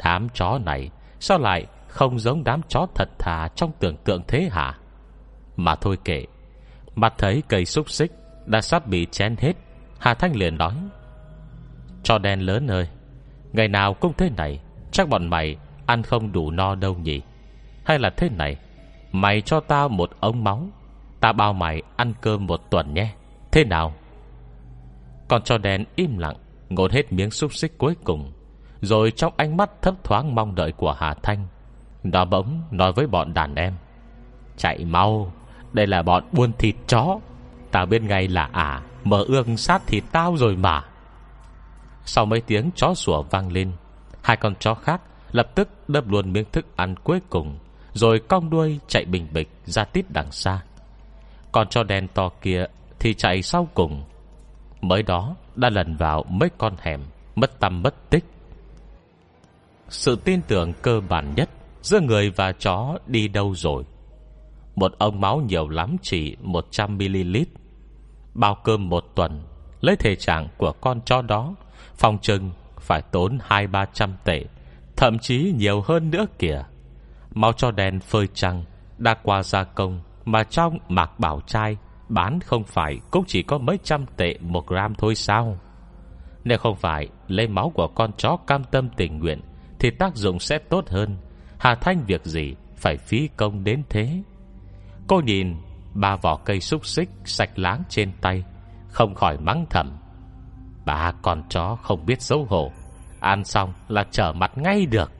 Đám chó này, Sao lại không giống đám chó thật thà Trong tưởng tượng thế hả? Mà thôi kệ Mặt thấy cây xúc xích Đã sắp bị chén hết, Hà Thanh liền nói Cho đen lớn ơi Ngày nào cũng thế này, Chắc bọn mày ăn không đủ no đâu nhỉ? Hay là thế này, Mày cho tao một ống máu, ta bao mày ăn cơm một tuần nhé. Thế nào? Còn cho đèn im lặng Ngột hết miếng xúc xích cuối cùng, Rồi trong ánh mắt thấp thoáng mong đợi của Hà Thanh, Nó bỗng nói với bọn đàn em, Chạy mau, Đây là bọn buôn thịt chó. Tao biết ngay là à Mở ương sát thịt tao rồi mà sau mấy tiếng chó sủa vang lên, Hai con chó khác lập tức đâm luôn miếng thức ăn cuối cùng, Rồi cong đuôi chạy bình bịch ra tít đằng xa. Còn cho đen to kia Thì chạy sau cùng. Mới đó đã lần vào mấy con hẻm, Mất tâm mất tích. Sự tin tưởng cơ bản nhất Giữa người và chó đi đâu rồi? Một ông máu nhiều lắm chỉ 100ml Bao cơm một tuần, Lấy thể trạng của con chó đó Phòng trừng phải tốn hai ba trăm tệ, Thậm chí nhiều hơn nữa kìa. Mau cho đèn phơi trăng, Đã qua gia công Mà trong mạc bảo trai Bán không phải cũng chỉ có mấy trăm tệ Một gram thôi sao? Nếu không phải lấy máu của con chó Cam tâm tình nguyện Thì tác dụng sẽ tốt hơn. Hà Thanh việc gì Phải phí công đến thế? Cô nhìn ba vỏ cây xúc xích Sạch láng trên tay, Không khỏi mắng thầm. Bà con chó không biết xấu hổ. Ăn xong là trở mặt ngay được.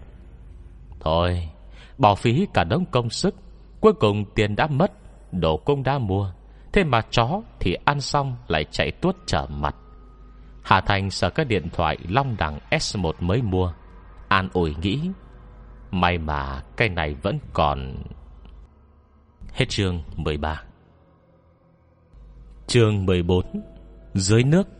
Thôi, Bỏ phí cả đống công sức. Cuối cùng tiền đã mất, Đồ cũng đã mua. Thế mà chó thì ăn xong lại chạy tuốt trở mặt. Hà Thành sợ cái điện thoại Long đẳng S1 mới mua. An ủi nghĩ, May mà cái này vẫn còn. Hết chương 13 Chương 14 Dưới nước.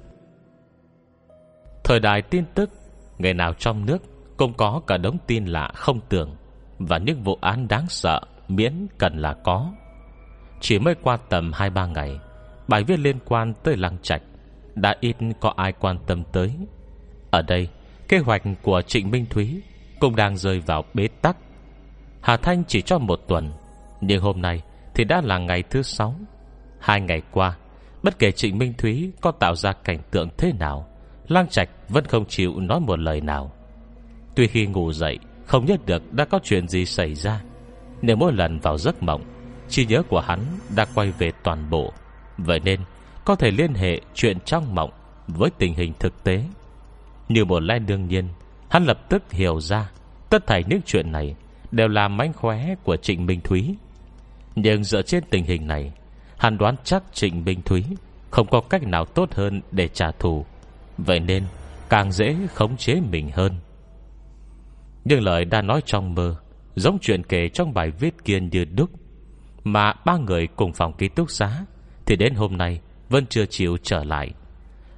Thời đại tin tức, Ngày nào trong nước Cũng có cả đống tin lạ không tưởng. Và những vụ án đáng sợ, Miễn cần là có. Chỉ mới qua tầm 2-3 ngày, Bài viết liên quan tới Lăng Trạch Đã ít có ai quan tâm tới. Ở đây, Kế hoạch của Trịnh Minh Thúy Cũng đang rơi vào bế tắc. Hà Thanh chỉ cho một tuần, Nhưng hôm nay thì đã là ngày thứ sáu. Hai ngày qua, Bất kể Trịnh Minh Thúy có tạo ra cảnh tượng thế nào Lang Trạch vẫn không chịu nói một lời nào. Tuy khi ngủ dậy, Không nhớ được đã có chuyện gì xảy ra Nếu mỗi lần vào giấc mộng, Trí nhớ của hắn đã quay về toàn bộ. Vậy nên, Có thể liên hệ chuyện trong mộng Với tình hình thực tế. Như một lẽ đương nhiên, Hắn lập tức hiểu ra Tất thảy những chuyện này Đều là mánh khóe của Trịnh Minh Thúy. Nhưng dựa trên tình hình này, Hắn đoán chắc Trịnh Minh Thúy Không có cách nào tốt hơn để trả thù. Vậy nên, càng dễ khống chế mình hơn. Nhưng lời đã nói trong mơ, Giống chuyện kể trong bài viết kia như đúc, Mà ba người cùng phòng ký túc xá, Thì đến hôm nay Vẫn chưa chịu trở lại.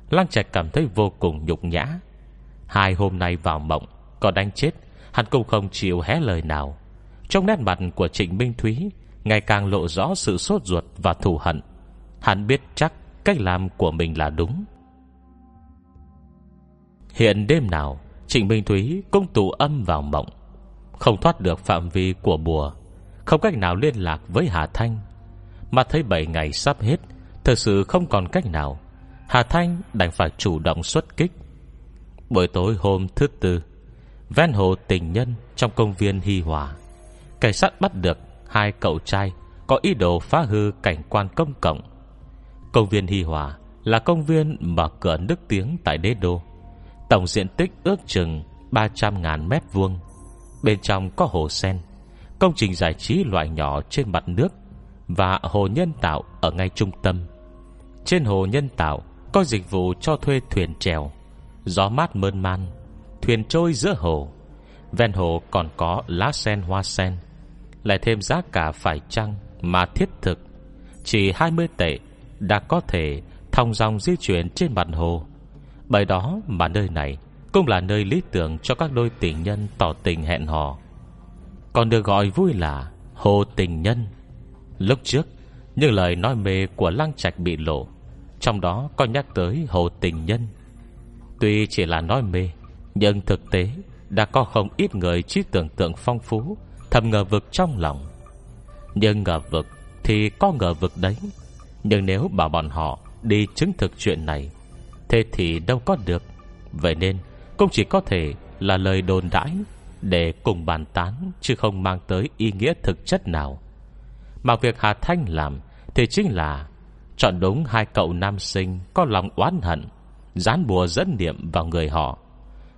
Lăng Trạch cảm thấy vô cùng nhục nhã. Hai hôm nay vào mộng Còn đánh chết, Hắn cũng không chịu hé lời nào. Trong nét mặt của Trịnh Minh Thúy, Ngày càng lộ rõ sự sốt ruột và thù hận. Hắn biết chắc Cách làm của mình là đúng. Hiện đêm nào, Trịnh Minh Thúy cũng tụ âm vào mộng. Không thoát được phạm vi của bùa, Không cách nào liên lạc với Hà Thanh. Mà thấy 7 ngày sắp hết Thật sự không còn cách nào. Hà Thanh đành phải chủ động xuất kích. Buổi tối hôm thứ tư, Ven hồ tình nhân Trong công viên Hy Hòa, Cảnh sát bắt được hai cậu trai Có ý đồ phá hư cảnh quan công cộng. Công viên Hy Hòa Là công viên mở cửa nước tiếng tại đế đô. Tổng diện tích ước chừng 300.000 mét vuông. Bên trong có hồ sen, Công trình giải trí loại nhỏ trên mặt nước Và hồ nhân tạo ở ngay trung tâm. Trên hồ nhân tạo Có dịch vụ cho thuê thuyền trèo Gió mát mơn man, Thuyền trôi giữa hồ. Ven hồ còn có lá sen hoa sen, Lại thêm giá cả phải chăng Mà thiết thực. Chỉ 20 tệ Đã có thể thông dòng di chuyển trên mặt hồ bởi đó mà nơi này Cũng là nơi lý tưởng cho các đôi tình nhân tỏ tình hẹn hò. Còn được gọi vui là Hồ Tình Nhân. Lúc trước, Những lời nói mê của Lăng Trạch bị lộ, Trong đó có nhắc tới Hồ Tình Nhân. Tuy chỉ là nói mê, Nhưng thực tế Đã có không ít người trí tưởng tượng phong phú, Thầm ngờ vực trong lòng. Nhưng ngờ vực Thì có ngờ vực đấy. Nhưng nếu bảo bọn họ Đi chứng thực chuyện này Thế thì đâu có được. Vậy nên, cũng chỉ có thể là lời đồn đãi Để cùng bàn tán, Chứ không mang tới ý nghĩa thực chất nào. Mà việc Hà Thanh làm Thì chính là Chọn đúng hai cậu nam sinh Có lòng oán hận, Dán bùa dẫn niệm vào người họ.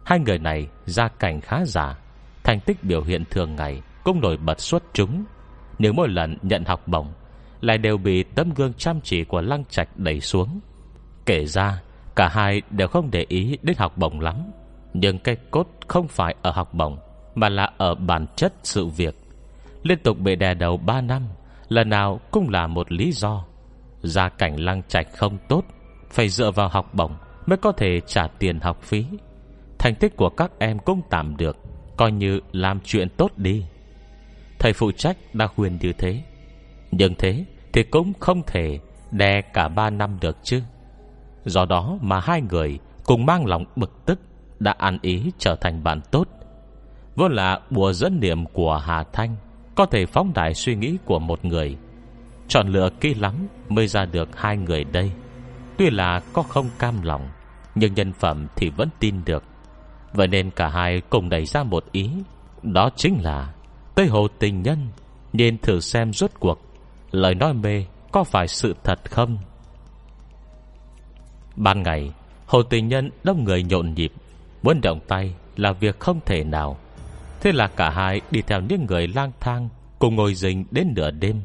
Hai người này gia cảnh khá giả, Thành tích biểu hiện thường ngày Cũng nổi bật xuất chúng. Nhưng mỗi lần nhận học bổng, Lại đều bị tấm gương chăm chỉ của Lăng Trạch đẩy xuống. Kể ra Cả hai đều không để ý đến học bổng lắm. Nhưng cái cốt không phải ở học bổng, Mà là ở bản chất sự việc. Liên tục bị đè đầu 3 năm, Lần nào cũng là một lý do. Gia cảnh lăng trạch không tốt, Phải dựa vào học bổng Mới có thể trả tiền học phí. Thành tích của các em cũng tạm được, Coi như làm chuyện tốt đi. Thầy phụ trách đã khuyên như thế. Nhưng thế Thì cũng không thể Đè cả ba năm được chứ. Do đó mà hai người Cùng mang lòng bực tức Đã ăn ý trở thành bạn tốt. Vốn là bùa dẫn niệm của Hà Thanh Có thể phóng đại suy nghĩ của một người. Chọn lựa kỹ lắm Mới ra được hai người đây. Tuy là có không cam lòng, Nhưng nhân phẩm thì vẫn tin được. Vậy nên cả hai cùng đẩy ra một ý, Đó chính là Tây Hồ tình nhân, Nên thử xem rốt cuộc Lời nói mê có phải sự thật không? Ban ngày, Hồ tình nhân đông người nhộn nhịp, Muốn động tay là việc không thể nào. Thế là cả hai đi theo những người lang thang Cùng ngồi rình đến nửa đêm.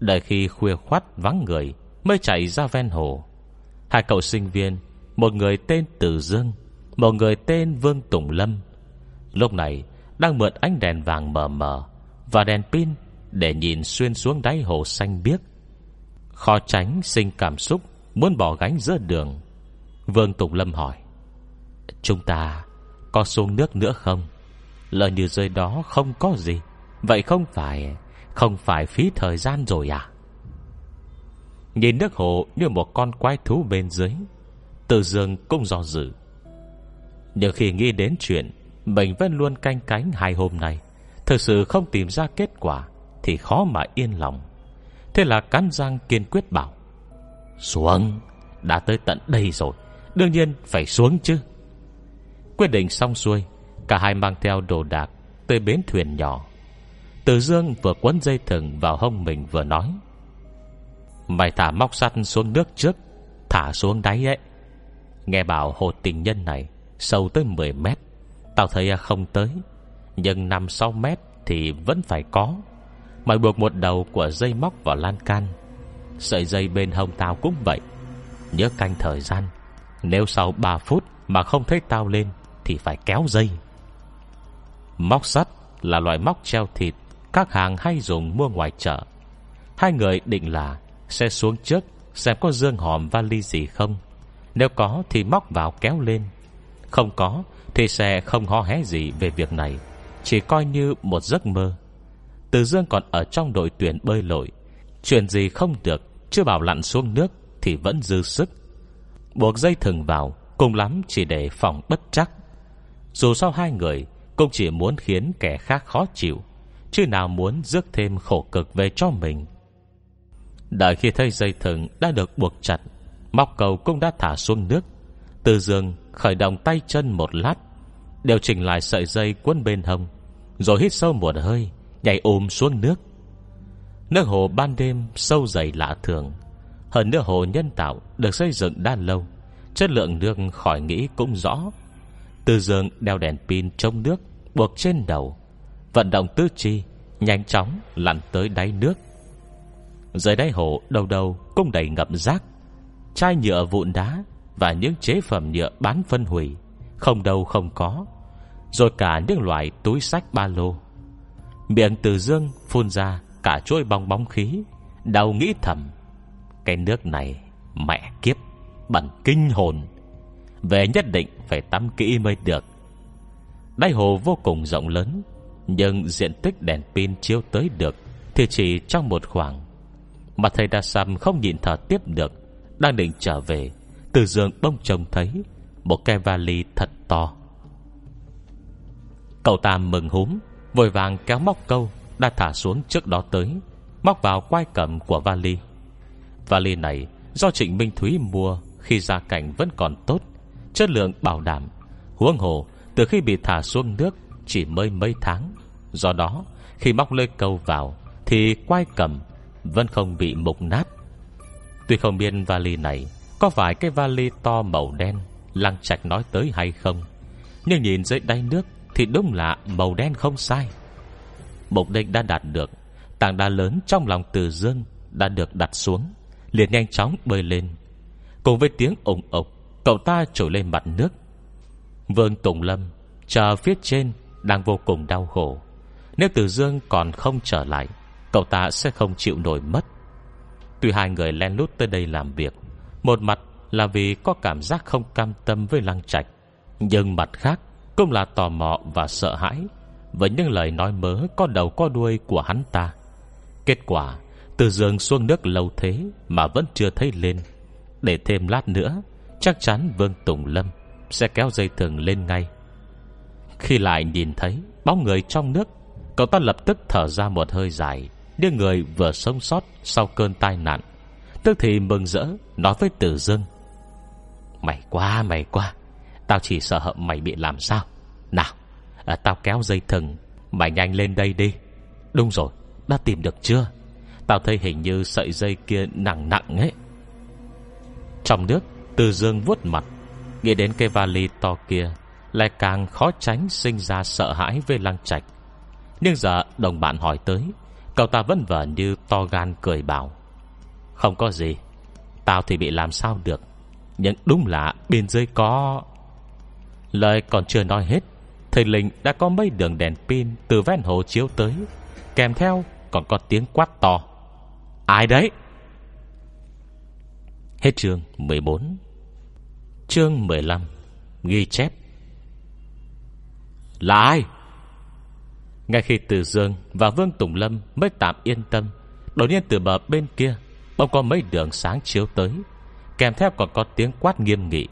Đợi khi khuya khoát vắng người Mới chạy ra ven hồ. Hai cậu sinh viên, Một người tên Tử Dương, Một người tên Vương Tùng Lâm, Lúc này đang mượn ánh đèn vàng mờ mờ Và đèn pin Để nhìn xuyên xuống đáy hồ xanh biếc. Khó tránh sinh cảm xúc Muốn bỏ gánh giữa đường. Vương Tùng Lâm hỏi, Chúng ta có xuống nước nữa không? Lời như rơi đó không có gì. Vậy không phải Không phải phí thời gian rồi à? Nhìn nước hồ như một con quái thú bên dưới, Từ dương cũng do dự. Nhưng khi nghĩ đến chuyện Mình vẫn luôn canh cánh hai hôm nay, Thực sự không tìm ra kết quả Thì khó mà yên lòng. Thế là cắn răng kiên quyết bảo xuống, Đã tới tận đây rồi. Đương nhiên phải xuống chứ. Quyết định xong xuôi, Cả hai mang theo đồ đạc Tới bến thuyền nhỏ. Từ dương vừa quấn dây thừng vào hông mình vừa nói, Mày thả móc sắt xuống nước trước, Thả xuống đáy ấy. Nghe bảo hồ tình nhân này Sâu tới 10 mét, Tao thấy không tới, Nhưng 5-6 mét thì vẫn phải có. Mày buộc một đầu của dây móc vào lan can Sợi dây bên hông tao cũng vậy. Nhớ canh thời gian. Nếu sau 3 phút mà không thấy tao lên, Thì phải kéo dây. Móc sắt là loại móc treo thịt Các hàng hay dùng mua ngoài chợ. Hai người định là Sẽ xuống trước Xem có dương hòm vali gì không. Nếu có thì móc vào kéo lên. Không có thì sẽ không ho hé gì về việc này. Chỉ coi như một giấc mơ. Từ dương còn ở trong đội tuyển bơi lội Chuyện gì không được, Chưa bảo lặn xuống nước Thì vẫn dư sức. Buộc dây thừng vào, Cùng lắm chỉ để phòng bất chắc. Dù sao hai người Cũng chỉ muốn khiến kẻ khác khó chịu, Chứ nào muốn rước thêm khổ cực về cho mình. Đợi khi thấy dây thừng đã được buộc chặt, Móc cầu cũng đã thả xuống nước. Từ giường, khởi động tay chân một lát, Điều chỉnh lại sợi dây quấn bên hông, Rồi hít sâu một hơi, Nhảy ôm xuống nước. Nước hồ ban đêm sâu dày lạ thường. Hơn nước hồ nhân tạo Được xây dựng đã lâu, Chất lượng nước khỏi nghĩ cũng rõ. Từ giường đeo đèn pin trong nước Buộc trên đầu, Vận động tư chi Nhanh chóng lặn tới đáy nước. Dưới đáy hồ đầu đầu cũng đầy ngậm rác, Chai nhựa vụn đá Và những chế phẩm nhựa bán phân hủy, Không đâu không có, Rồi cả những loại túi sách ba lô. Miệng từ dương phun ra Cả chuỗi bong bóng khí. Đầu nghĩ thầm, Cái nước này mẹ kiếp Bẩn kinh hồn. Về nhất định phải tắm kỹ mới được. Đáy hồ vô cùng rộng lớn, Nhưng diện tích đèn pin chiếu tới được Thì chỉ trong một khoảng. Mà thầy Đa Sam không nhìn thở tiếp được, Đang định trở về, Từ giường bông trông thấy Một cái vali thật to. Cậu ta mừng húm, Vội vàng kéo móc câu. Đã thả xuống trước đó tới, Móc vào quai cầm của vali. Vali này do Trịnh Minh Thúy mua Khi gia cảnh vẫn còn tốt, Chất lượng bảo đảm, Huống hồ từ khi bị thả xuống nước Chỉ mới mấy tháng. Do đó, khi móc lơi câu vào Thì quai cầm Vẫn không bị mục nát. Tuy không biết vali này Có phải cái vali to màu đen, Lăng trạch nói tới hay không, Nhưng nhìn dưới đáy nước Thì đúng là màu đen không sai. Mục đích đã đạt được. Tảng đá lớn trong lòng từ dương Đã được đặt xuống, liền nhanh chóng bơi lên. Cùng với tiếng ủng ộc, Cậu ta trồi lên mặt nước. Vương Tùng Lâm Chờ phía trên đang vô cùng đau khổ. Nếu Từ Dương còn không trở lại, Cậu ta sẽ không chịu nổi mất. Tuy hai người len lút tới đây làm việc, Một mặt là vì có cảm giác không cam tâm với lăng trạch, Nhưng mặt khác Cũng là tò mò và sợ hãi với những lời nói mớ, có đầu, có đuôi của hắn ta. Kết quả, Từ giường xuống nước lâu thế Mà vẫn chưa thấy lên. Để thêm lát nữa, Chắc chắn Vương Tùng Lâm Sẽ kéo dây thừng lên ngay. Khi lại nhìn thấy bóng người trong nước, Cậu ta lập tức thở ra một hơi dài Như người vừa sống sót Sau cơn tai nạn. Tức thì mừng rỡ, Nói với Tử Dương, Mày quá mày quá Tao chỉ sợ mày bị làm sao? Nào à, Tao kéo dây thừng Mày nhanh lên đây đi. Đúng rồi Đã tìm được chưa? Tao thấy hình như sợi dây kia nặng nặng ấy. Trong nước Từ dương vuốt mặt Nghĩ đến cái vali to kia Lại càng khó tránh sinh ra sợ hãi với lăng trạch. Nhưng giờ đồng bạn hỏi tới Cậu ta vẫn vờ như to gan cười bảo Không có gì Tao thì bị làm sao được Nhưng đúng là bên dưới có Lời còn chưa nói hết Thầy Linh đã có mấy đường đèn pin Từ ven hồ chiếu tới. Kèm theo còn có tiếng quát to. Ai đấy? Hết chương 14 Chương 15 Ghi chép. Là ai? Ngay khi Từ Dương và Vương Tùng Lâm Mới tạm yên tâm, Đột nhiên từ bờ bên kia Bỗng có mấy đường sáng chiếu tới. Kèm theo còn có tiếng quát nghiêm nghị.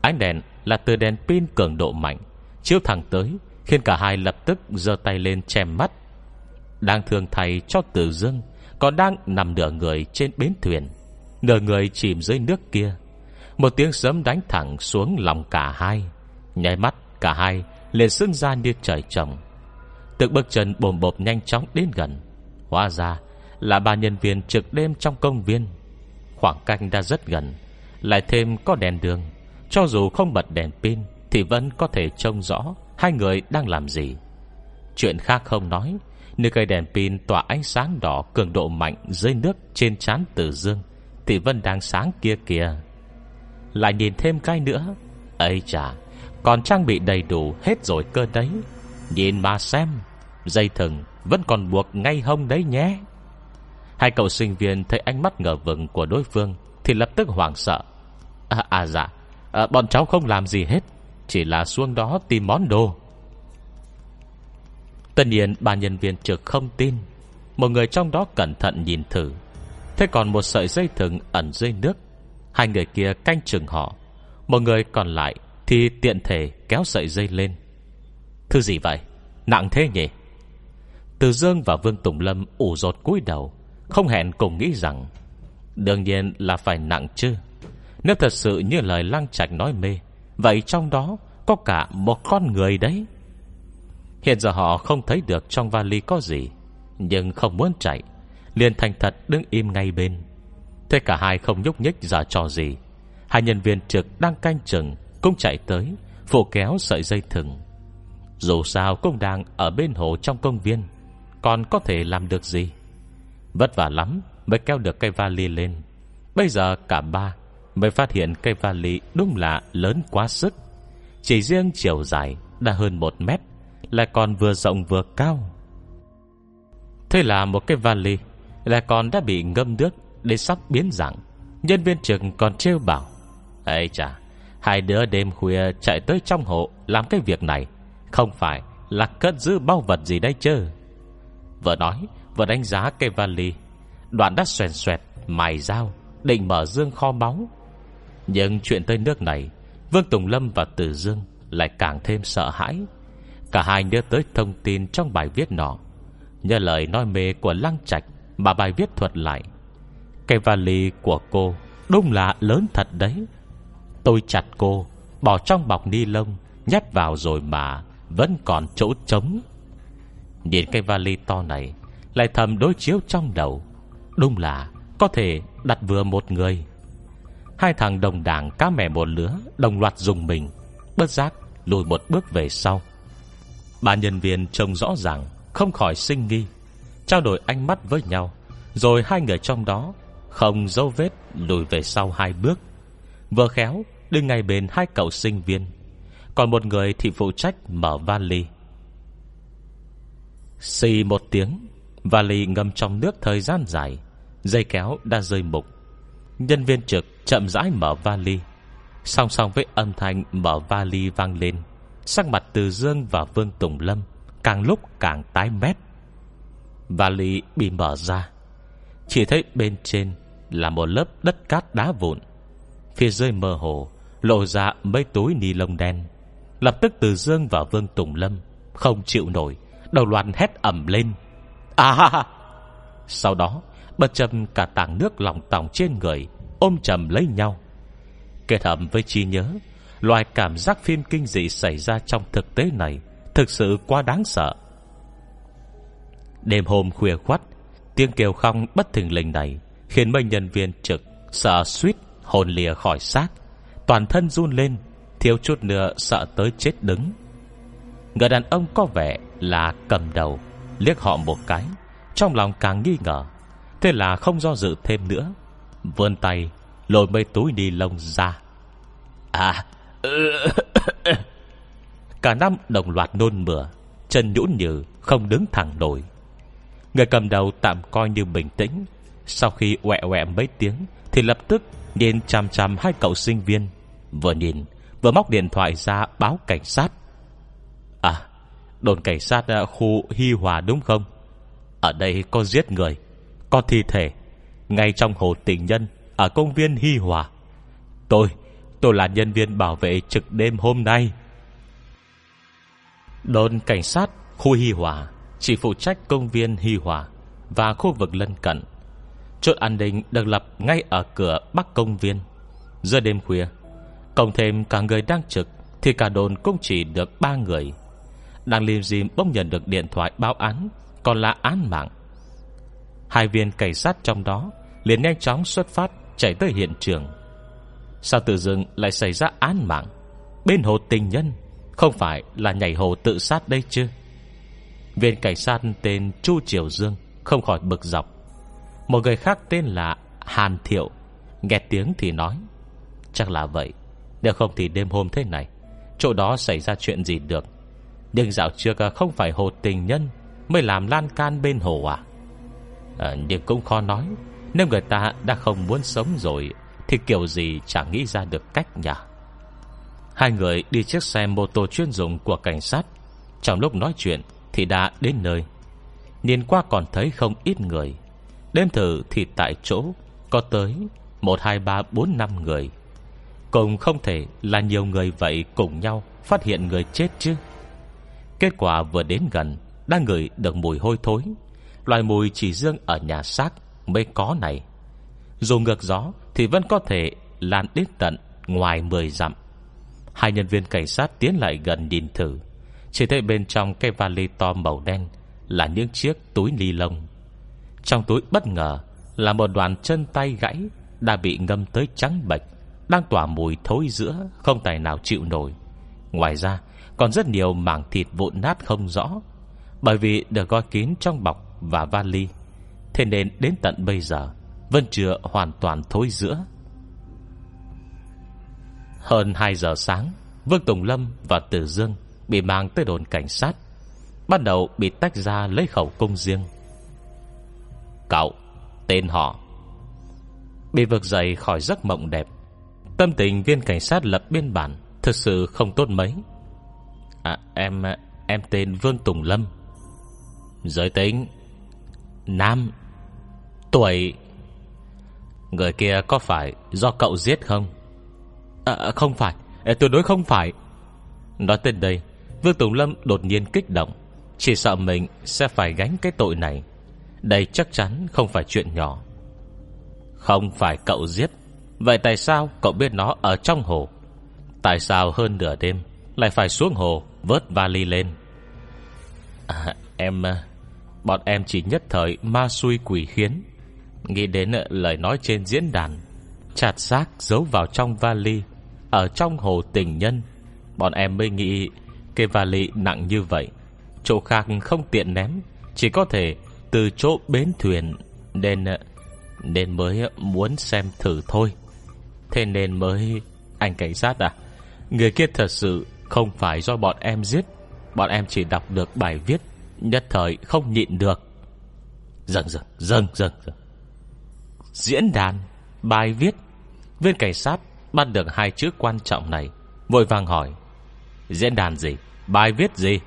Ánh đèn là từ đèn pin cường độ mạnh. Chiếu thẳng tới, Khiến cả hai lập tức giơ tay lên chèm mắt. Đang thường thầy cho tử Dương, Còn đang nằm nửa người trên bến thuyền, Nửa người chìm dưới nước kia. Một tiếng sấm đánh thẳng xuống lòng cả hai, nháy mắt cả hai liền xưng ra như trời trồng. Từng bước chân bồm bộp nhanh chóng đến gần, Hóa ra là ba nhân viên trực đêm trong công viên. Khoảng cách đã rất gần, Lại thêm có đèn đường, Cho dù không bật đèn pin thì vẫn có thể trông rõ Hai người đang làm gì. Chuyện khác không nói Nơi cây đèn pin tỏa ánh sáng đỏ Cường độ mạnh dưới nước trên trán tử dương Thì vẫn đang sáng kia kìa. Lại nhìn thêm cái nữa ấy chà Còn trang bị đầy đủ hết rồi cơ đấy. Nhìn mà xem Dây thừng vẫn còn buộc ngay hông đấy nhé. Hai cậu sinh viên thấy ánh mắt ngờ vừng của đối phương Thì lập tức hoảng sợ. À, à dạ à, Bọn cháu không làm gì hết. Chỉ là xuống đó tìm món đồ. Tất nhiên, ba nhân viên trực không tin. Một người trong đó cẩn thận nhìn thử. Thế còn một sợi dây thừng ẩn dưới nước. Hai người kia canh chừng họ. Một người còn lại Thì tiện thể kéo sợi dây lên. Thứ gì vậy? Nặng thế nhỉ? Từ Dương và Vương Tùng Lâm ủ rột cúi đầu, Không hẹn cùng nghĩ rằng, Đương nhiên là phải nặng chứ. Nếu thật sự như lời lăng trạch nói mê Vậy trong đó Có cả một con người đấy. Hiện giờ họ không thấy được trong vali có gì, Nhưng không muốn chạy, liền thành thật đứng im ngay bên. Thế cả hai không nhúc nhích giả trò gì. Hai nhân viên trực đang canh chừng, Cũng chạy tới, Phụ kéo sợi dây thừng. Dù sao cũng đang ở bên hồ trong công viên, Còn có thể làm được gì? Vất vả lắm Mới kéo được cây vali lên. Bây giờ cả ba Mới phát hiện cây vali đúng là lớn quá sức. Chỉ riêng chiều dài Đã hơn một mét, Lại còn vừa rộng vừa cao. Thế là một cái vali Lại còn đã bị ngâm nước Để sắp biến dạng. Nhân viên trực còn trêu bảo Ê chà, Hai đứa đêm khuya chạy tới trong hộ Làm cái việc này, Không phải là cất giữ bao vật gì đây chứ Vừa nói Vừa đánh giá cây vali, Đoạn đã xoèn xoẹt, Mài dao, Định mở dương kho báu nhưng chuyện tới nước này, Vương Tùng Lâm và Tử Dương Lại càng thêm sợ hãi. Cả hai nhớ tới thông tin trong bài viết nọ. Nhờ lời nói mê của Lăng Trạch Mà bài viết thuật lại. Cây vali của cô Đúng là lớn thật đấy. Tôi chặt cô, Bỏ trong bọc ni lông, Nhét vào rồi mà Vẫn còn chỗ trống. Nhìn cây vali to này, Lại thầm đối chiếu trong đầu. Đúng là có thể đặt vừa một người. Hai thằng đồng đảng cá mẹ một lứa, Đồng loạt dùng mình, Bất giác lùi một bước về sau. Ba nhân viên trông rõ ràng, Không khỏi sinh nghi, Trao đổi ánh mắt với nhau, Rồi hai người trong đó Không dấu vết lùi về sau hai bước. Vừa khéo, Đứng ngay bên hai cậu sinh viên, Còn một người thì phụ trách mở vali. Xì một tiếng, Vali ngâm trong nước thời gian dài, Dây kéo đã rơi mục. Nhân viên trực chậm rãi mở vali. Song song với âm thanh mở vali vang lên, Sắc mặt từ Dương và Vương Tùng Lâm Càng lúc càng tái mét. Vali bị mở ra, Chỉ thấy bên trên Là một lớp đất cát đá vụn. Phía dưới mơ hồ Lộ ra mấy túi ni lông đen. Lập tức từ Dương và Vương Tùng Lâm Không chịu nổi Đầu loạt hét ẩm lên. À Sau đó Bất chầm cả tảng nước lòng tòng trên người, Ôm chầm lấy nhau. Kết hợp với trí nhớ Loài cảm giác phim kinh dị xảy ra trong thực tế này Thực sự quá đáng sợ. Đêm hôm khuya khoắt, Tiếng kêu không bất thình lình này Khiến mấy nhân viên trực Sợ suýt hồn lìa khỏi xác. Toàn thân run lên, Thiếu chút nữa sợ tới chết đứng. Người đàn ông có vẻ là cầm đầu, Liếc họ một cái, Trong lòng càng nghi ngờ. Thế là không do dự thêm nữa. Vươn tay, lôi mấy túi ni lông ra. À Cả năm đồng loạt nôn mửa, Chân nhũn nhừ, Không đứng thẳng nổi. Người cầm đầu tạm coi như bình tĩnh. Sau khi quẹ quẹ mấy tiếng, Thì lập tức nhìn chằm chằm hai cậu sinh viên. Vừa nhìn, Vừa móc điện thoại ra báo cảnh sát. À Đồn cảnh sát à, khu Hy Hòa đúng không? Ở đây có giết người. Có thi thể, Ngay trong hồ tình nhân, Ở công viên Hy Hòa. Tôi Tôi là nhân viên bảo vệ trực đêm hôm nay. Đồn cảnh sát khu Hy Hòa, Chỉ phụ trách công viên Hy Hòa Và khu vực lân cận. Chốt an ninh được lập ngay ở cửa Bắc công viên. Giữa đêm khuya, Cộng thêm cả người đang trực Thì cả đồn cũng chỉ được ba người. Đang liêm dìm bỗng nhận được điện thoại báo án, Còn là án mạng. Hai viên cảnh sát trong đó liền nhanh chóng xuất phát Chạy tới hiện trường. Sao tự dưng lại xảy ra án mạng? Bên hồ tình nhân Không phải là nhảy hồ tự sát đây chứ? Viên cảnh sát tên Chu Triều Dương Không khỏi bực dọc. Một người khác tên là Hàn Thiệu Nghe tiếng thì nói Chắc là vậy Nếu không thì đêm hôm thế này Chỗ đó xảy ra chuyện gì được? Nhưng dạo trước à, không phải hồ tình nhân Mới làm lan can bên hồ à, à Nhưng cũng khó nói. Nếu người ta đã không muốn sống rồi Thì kiểu gì chẳng nghĩ ra được cách nhỉ? Hai người đi chiếc xe mô tô chuyên dụng của cảnh sát. Trong lúc nói chuyện Thì đã đến nơi. Nhìn qua còn thấy không ít người. Đêm thử thì tại chỗ Có tới 1, 2, 3, 4, 5 người. Cùng không thể là nhiều người vậy Cùng nhau phát hiện người chết chứ. Kết quả vừa đến gần Đang ngửi được mùi hôi thối. Loài mùi chỉ riêng ở nhà xác Mới có này. Dù ngược gió thì vẫn có thể Lan đến tận ngoài 10 dặm. Hai nhân viên cảnh sát tiến lại gần nhìn thử. Chỉ thấy bên trong cái vali to màu đen Là những chiếc túi ni lông. Trong túi bất ngờ Là một đoàn chân tay gãy Đã bị ngâm tới trắng bệch, Đang tỏa mùi thối giữa, Không tài nào chịu nổi. Ngoài ra, còn rất nhiều mảng thịt vụn nát không rõ, Bởi vì được gói kín trong bọc và vali. Thế nên đến tận bây giờ, Vẫn chưa hoàn toàn thối giữa. Hơn 2 giờ sáng, Vương Tùng Lâm và Tử Dương Bị mang tới đồn cảnh sát, Bắt đầu bị tách ra lấy khẩu cung riêng. Cậu, Tên họ. Bị vực dậy khỏi giấc mộng đẹp, Tâm tình viên cảnh sát lập biên bản Thực sự không tốt mấy. À em Em tên Vương Tùng Lâm. Giới tính Nam. Tuổi. Người kia có phải do cậu giết không? À không phải. À, tuyệt đối không phải. Nói tên đây Vương Tùng Lâm đột nhiên kích động. Chỉ sợ mình sẽ phải gánh cái tội này. Đây chắc chắn không phải chuyện nhỏ. Không phải cậu giết. Vậy tại sao cậu biết nó ở trong hồ? Tại sao hơn nửa đêm Lại phải xuống hồ Vớt vali lên? À, Em à, Bọn em chỉ nhất thời ma xui quỷ khiến. Nghĩ đến lời nói trên diễn đàn, Chặt xác giấu vào trong vali. Ở trong hồ tình nhân, Bọn em mới nghĩ Cái vali nặng như vậy. Chỗ khác không tiện ném, Chỉ có thể từ chỗ bến thuyền Nên Nên mới muốn xem thử thôi. Thế nên mới, Anh cảnh sát à Người kia thật sự không phải do bọn em giết. Bọn em chỉ đọc được bài viết Nhất thời không nhịn được. Dần dần dần dần dần Diễn đàn Bài viết Viên cảnh sát bắt được hai chữ quan trọng này Vội vàng hỏi Diễn đàn gì? Bài viết gì?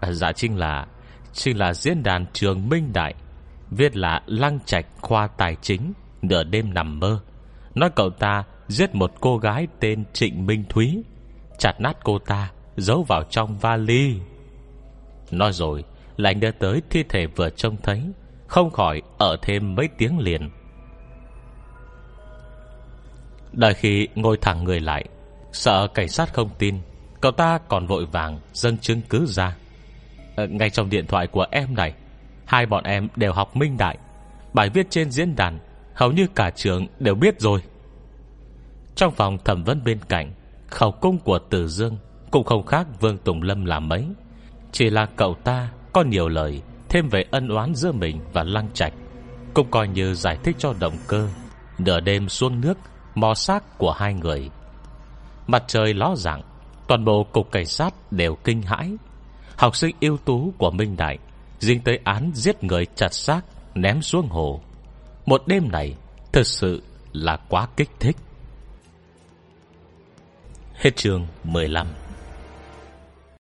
À, Dạ chính là Chính là diễn đàn trường Minh Đại Viết là Lăng Trạch khoa tài chính Nửa đêm nằm mơ. Nói cậu ta giết một cô gái tên Trịnh Minh Thúy Chặt nát cô ta Giấu vào trong vali. Nói rồi lại đưa tới thi thể vừa trông thấy, Không khỏi ở thêm mấy tiếng liền. Đợi khi ngồi thẳng người lại, Sợ cảnh sát không tin, Cậu ta còn vội vàng dâng chứng cứ ra. Ờ, ngay trong điện thoại của em này, Hai bọn em đều học minh đại. Bài viết trên diễn đàn, Hầu như cả trường đều biết rồi. Trong phòng thẩm vấn bên cạnh, Khẩu cung của Tử Dương Cũng không khác Vương Tùng Lâm làm mấy. Chỉ là cậu ta có nhiều lời, Thêm về ân oán giữa mình và Lăng Trạch, Cũng coi như giải thích cho động cơ. Nửa đêm xuống nước, Mò xác của hai người. Mặt trời ló dạng, Toàn bộ cục cảnh sát đều kinh hãi. Học sinh ưu tú của Minh Đại Dính tới án giết người chặt xác, Ném xuống hồ. Một đêm này thật sự là quá kích thích. Hết chương 15